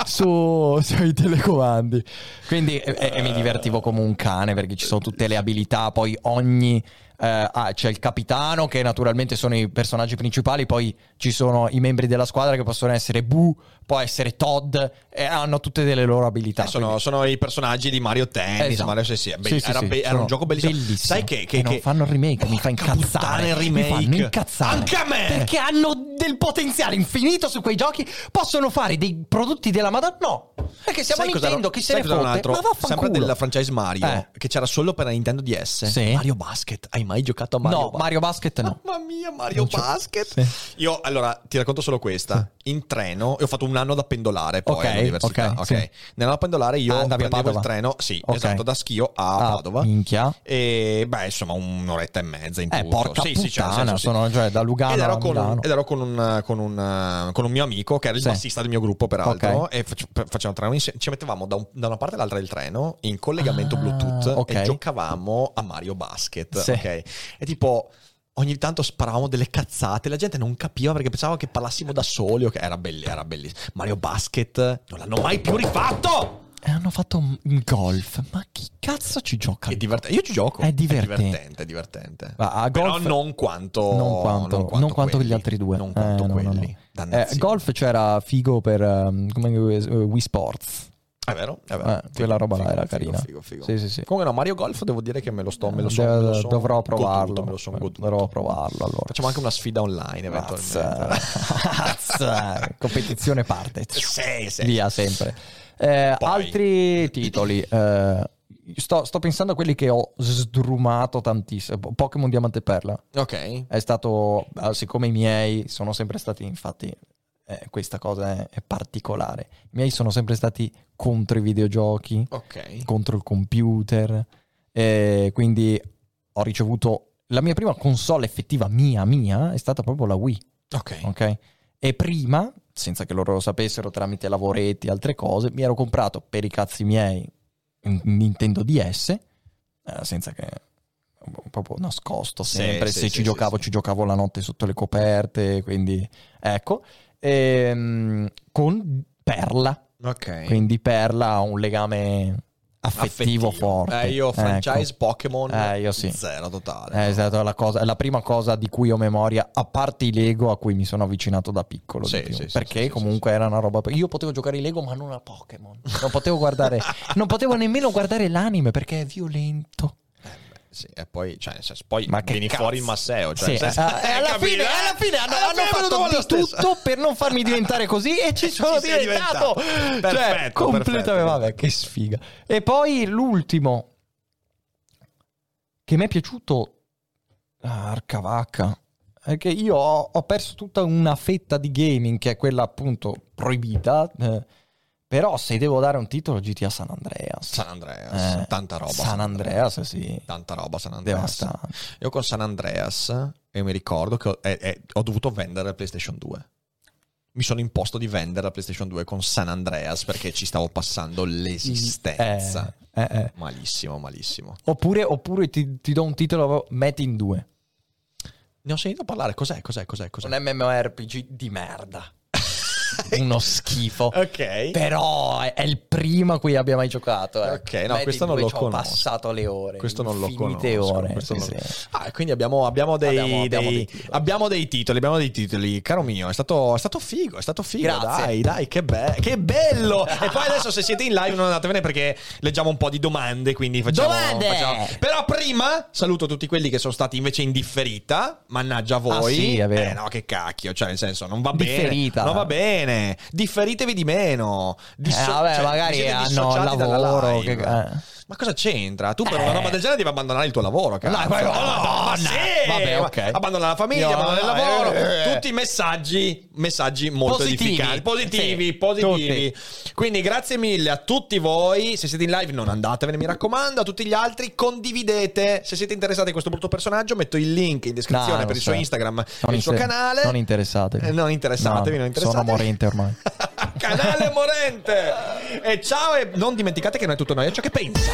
su- sui telecomandi. Quindi e, e mi divertivo come un cane perché ci sono tutte le abilità. Poi ogni. Eh, ah, c'è il capitano che naturalmente sono i personaggi principali. Poi ci sono i membri della squadra che possono essere Boo, può essere Todd e hanno tutte delle loro abilità. Eh, sono, sono i personaggi di Mario Tennis. Esatto. Mario, sì, sì, è be- Sì, sì, era, sì, be- era un gioco bellissimo. bellissimo. Sai che, che, E non che- fanno il remake, mi fa incazzare. il Mi fanno remake. incazzare. Anche a me. Perché hanno del potenziale infinito su quei giochi. Possono fare dei prodotti della Madonna. No. Perché siamo Sai Nintendo, chi se ne fotte. Ma vaffanculo. Sempre della franchise Mario, Eh. che c'era solo per la Nintendo DS. Sì. Mario Basket. Hai mai giocato a Mario No, Basket? Mario Basket no. Mamma mia, Mario Basket. Sì. Io allora ti racconto solo questa. In treno, io ho fatto un anno da pendolare poi Ok, all'università. ok, Ok. sì. Nell'anno pendolare io Ah, andavi prendevo il treno, sì, Ok. esatto, da Schio a Ah, Padova. minchia. E beh, insomma, un'oretta e mezza in Eh, tutto. porca sì, sì, c'è nel puttana, senso, sì. sono cioè, da Lugano Ed ero, a con un, Milano. ed ero con un, con un, con un mio amico che era il Sì. bassista del mio gruppo, peraltro. Ok. E face- facevamo treno insieme. Ci mettevamo da, un- da una parte all'altra del treno in collegamento Ah, Bluetooth e giocavamo a Mario Basket. Sì. Ok. E tipo. Ogni tanto sparavamo delle cazzate, la gente non capiva perché pensava che parlassimo da soli. ok? Era, belli, era bellissimo. Mario Basket non l'hanno mai più rifatto. E hanno fatto un golf. Ma chi cazzo ci gioca? È divertente. Io ci gioco. È divertente. È divertente, è divertente. Ma a Però golf- non quanto, non quanto, non quanto quelli. gli altri due. Non quanto Eh, no, no, quelli. no. Eh, golf c'era figo per um, come eh, Wii Sports. È vero, è vero. Eh, quella roba là era figo, carina. Figo, figo. Sì, sì, sì. Comunque no, Mario Golf devo dire che me lo sto, me lo so, Devo- me lo so dovrò goduto, provarlo. me lo sono goduto. Dovrò provarlo allora. Facciamo anche una sfida online eventualmente. [LAUGHS] Competizione parte. sì, sì. Via sempre. Eh, altri titoli. eh, sto, sto pensando a quelli che ho sdrumato tantissimo. Po- Pokémon Diamante Perla. Ok. È stato, eh, siccome i miei sono sempre stati, infatti, eh, questa cosa è, particolare. I miei sono sempre stati contro i videogiochi, Ok. contro il computer. eh, quindi ho ricevuto la mia prima console effettiva mia, mia, è stata proprio la Wii. Ok. ok? E prima, senza che loro lo sapessero, tramite lavoretti e altre cose, mi ero comprato per i cazzi miei un Nintendo DS, eh, senza che proprio nascosto sempre, sì, se sì, ci sì, giocavo ci giocavo la notte sotto le coperte, quindi ecco, Ehm, con Perla, Ok. quindi Perla ha un legame affettivo, forte. Eh, io franchise Ecco. Pokémon Eh, io sì. zero totale. È stata la, cosa, è la prima cosa di cui ho memoria, a parte i Lego a cui mi sono avvicinato da piccolo. Sì, sì, perché sì, comunque era una roba. Io potevo giocare i Lego, ma non a Pokémon. Non potevo guardare. non potevo nemmeno guardare l'anime perché è violento. Sì, e poi, cioè, senso, poi Ma vieni cazzo? fuori il Masseo. Cioè, Sì, senso- eh, alla, [LAUGHS] fine, eh? alla fine hanno, Alla hanno è venuto fatto di stesso. tutto per non farmi diventare così e ci [LAUGHS] sono sei diventato. Cioè, Perfetto, completamente. perfetto. Vabbè, che sfiga. E poi l'ultimo che mi è piaciuto. Ah, Arca vacca. È che io ho, ho perso tutta una fetta di gaming che è quella appunto proibita. eh, però se devo dare un titolo GTA San Andreas. San Andreas, Eh, tanta roba. San Andreas, sì. Tanta roba San Andreas. Devastante. Io con San Andreas, e mi ricordo che ho, eh, eh, ho dovuto vendere la PlayStation 2. Mi sono imposto di vendere la PlayStation 2 con San Andreas perché ci stavo passando l'esistenza. Eh, eh, eh. Malissimo, malissimo. Oppure, oppure ti, ti do un titolo, metti in due. Ne ho sentito parlare. Cos'è? Cos'è? Cos'è? Cos'è? Un MMORPG di merda. [LAUGHS] Uno schifo. Ok. Però è, è il primo a cui abbia mai giocato. eh. Ok, no, Metti questo non lo ci ho conosco. passato le ore. Questo non lo conosco. ore. sì, non- sì. Ah, quindi abbiamo, abbiamo dei, Abbiamo- dei- dei titoli. abbiamo dei titoli. Abbiamo dei titoli, caro mio. È stato, è stato figo. È stato figo. Grazie. Dai, dai, che, be- che bello. e poi adesso, se siete in live, non andatevene perché leggiamo un po' di domande. Quindi facciamo. Domande! facciamo- Però prima saluto tutti quelli che sono stati invece in differita. Mannaggia voi. Ah, sì, è vero. Eh, no, che cacchio. Cioè, nel senso, non va bene. Differita. Non va bene. Differitevi di meno. Disso- Eh, vabbè, cioè, magari hanno lavoro, che- eh. Ma cosa c'entra? Tu per una Eh. roba del genere devi abbandonare il tuo lavoro, cazzo. No, ma- no, Madonna. ma sì! Vabbè, ok. Abbandona la famiglia, Io- abbandona il lavoro. eh. Tutti messaggi, messaggi molto Positivi. edificanti. Positivi, Sì, positivi. Quindi grazie mille a tutti voi. Se siete in live non andatevene, mi raccomando. A tutti gli altri condividete. Se siete interessati a questo brutto personaggio, metto il link in descrizione No, per il suo so. Instagram Non e il suo canale. Non interessatevi. Eh, non interessatevi, No, non interessatevi. Sono morente ormai. [LAUGHS] canale morente. E ciao e non dimenticate che non è tutto noi, è ciò che pensa.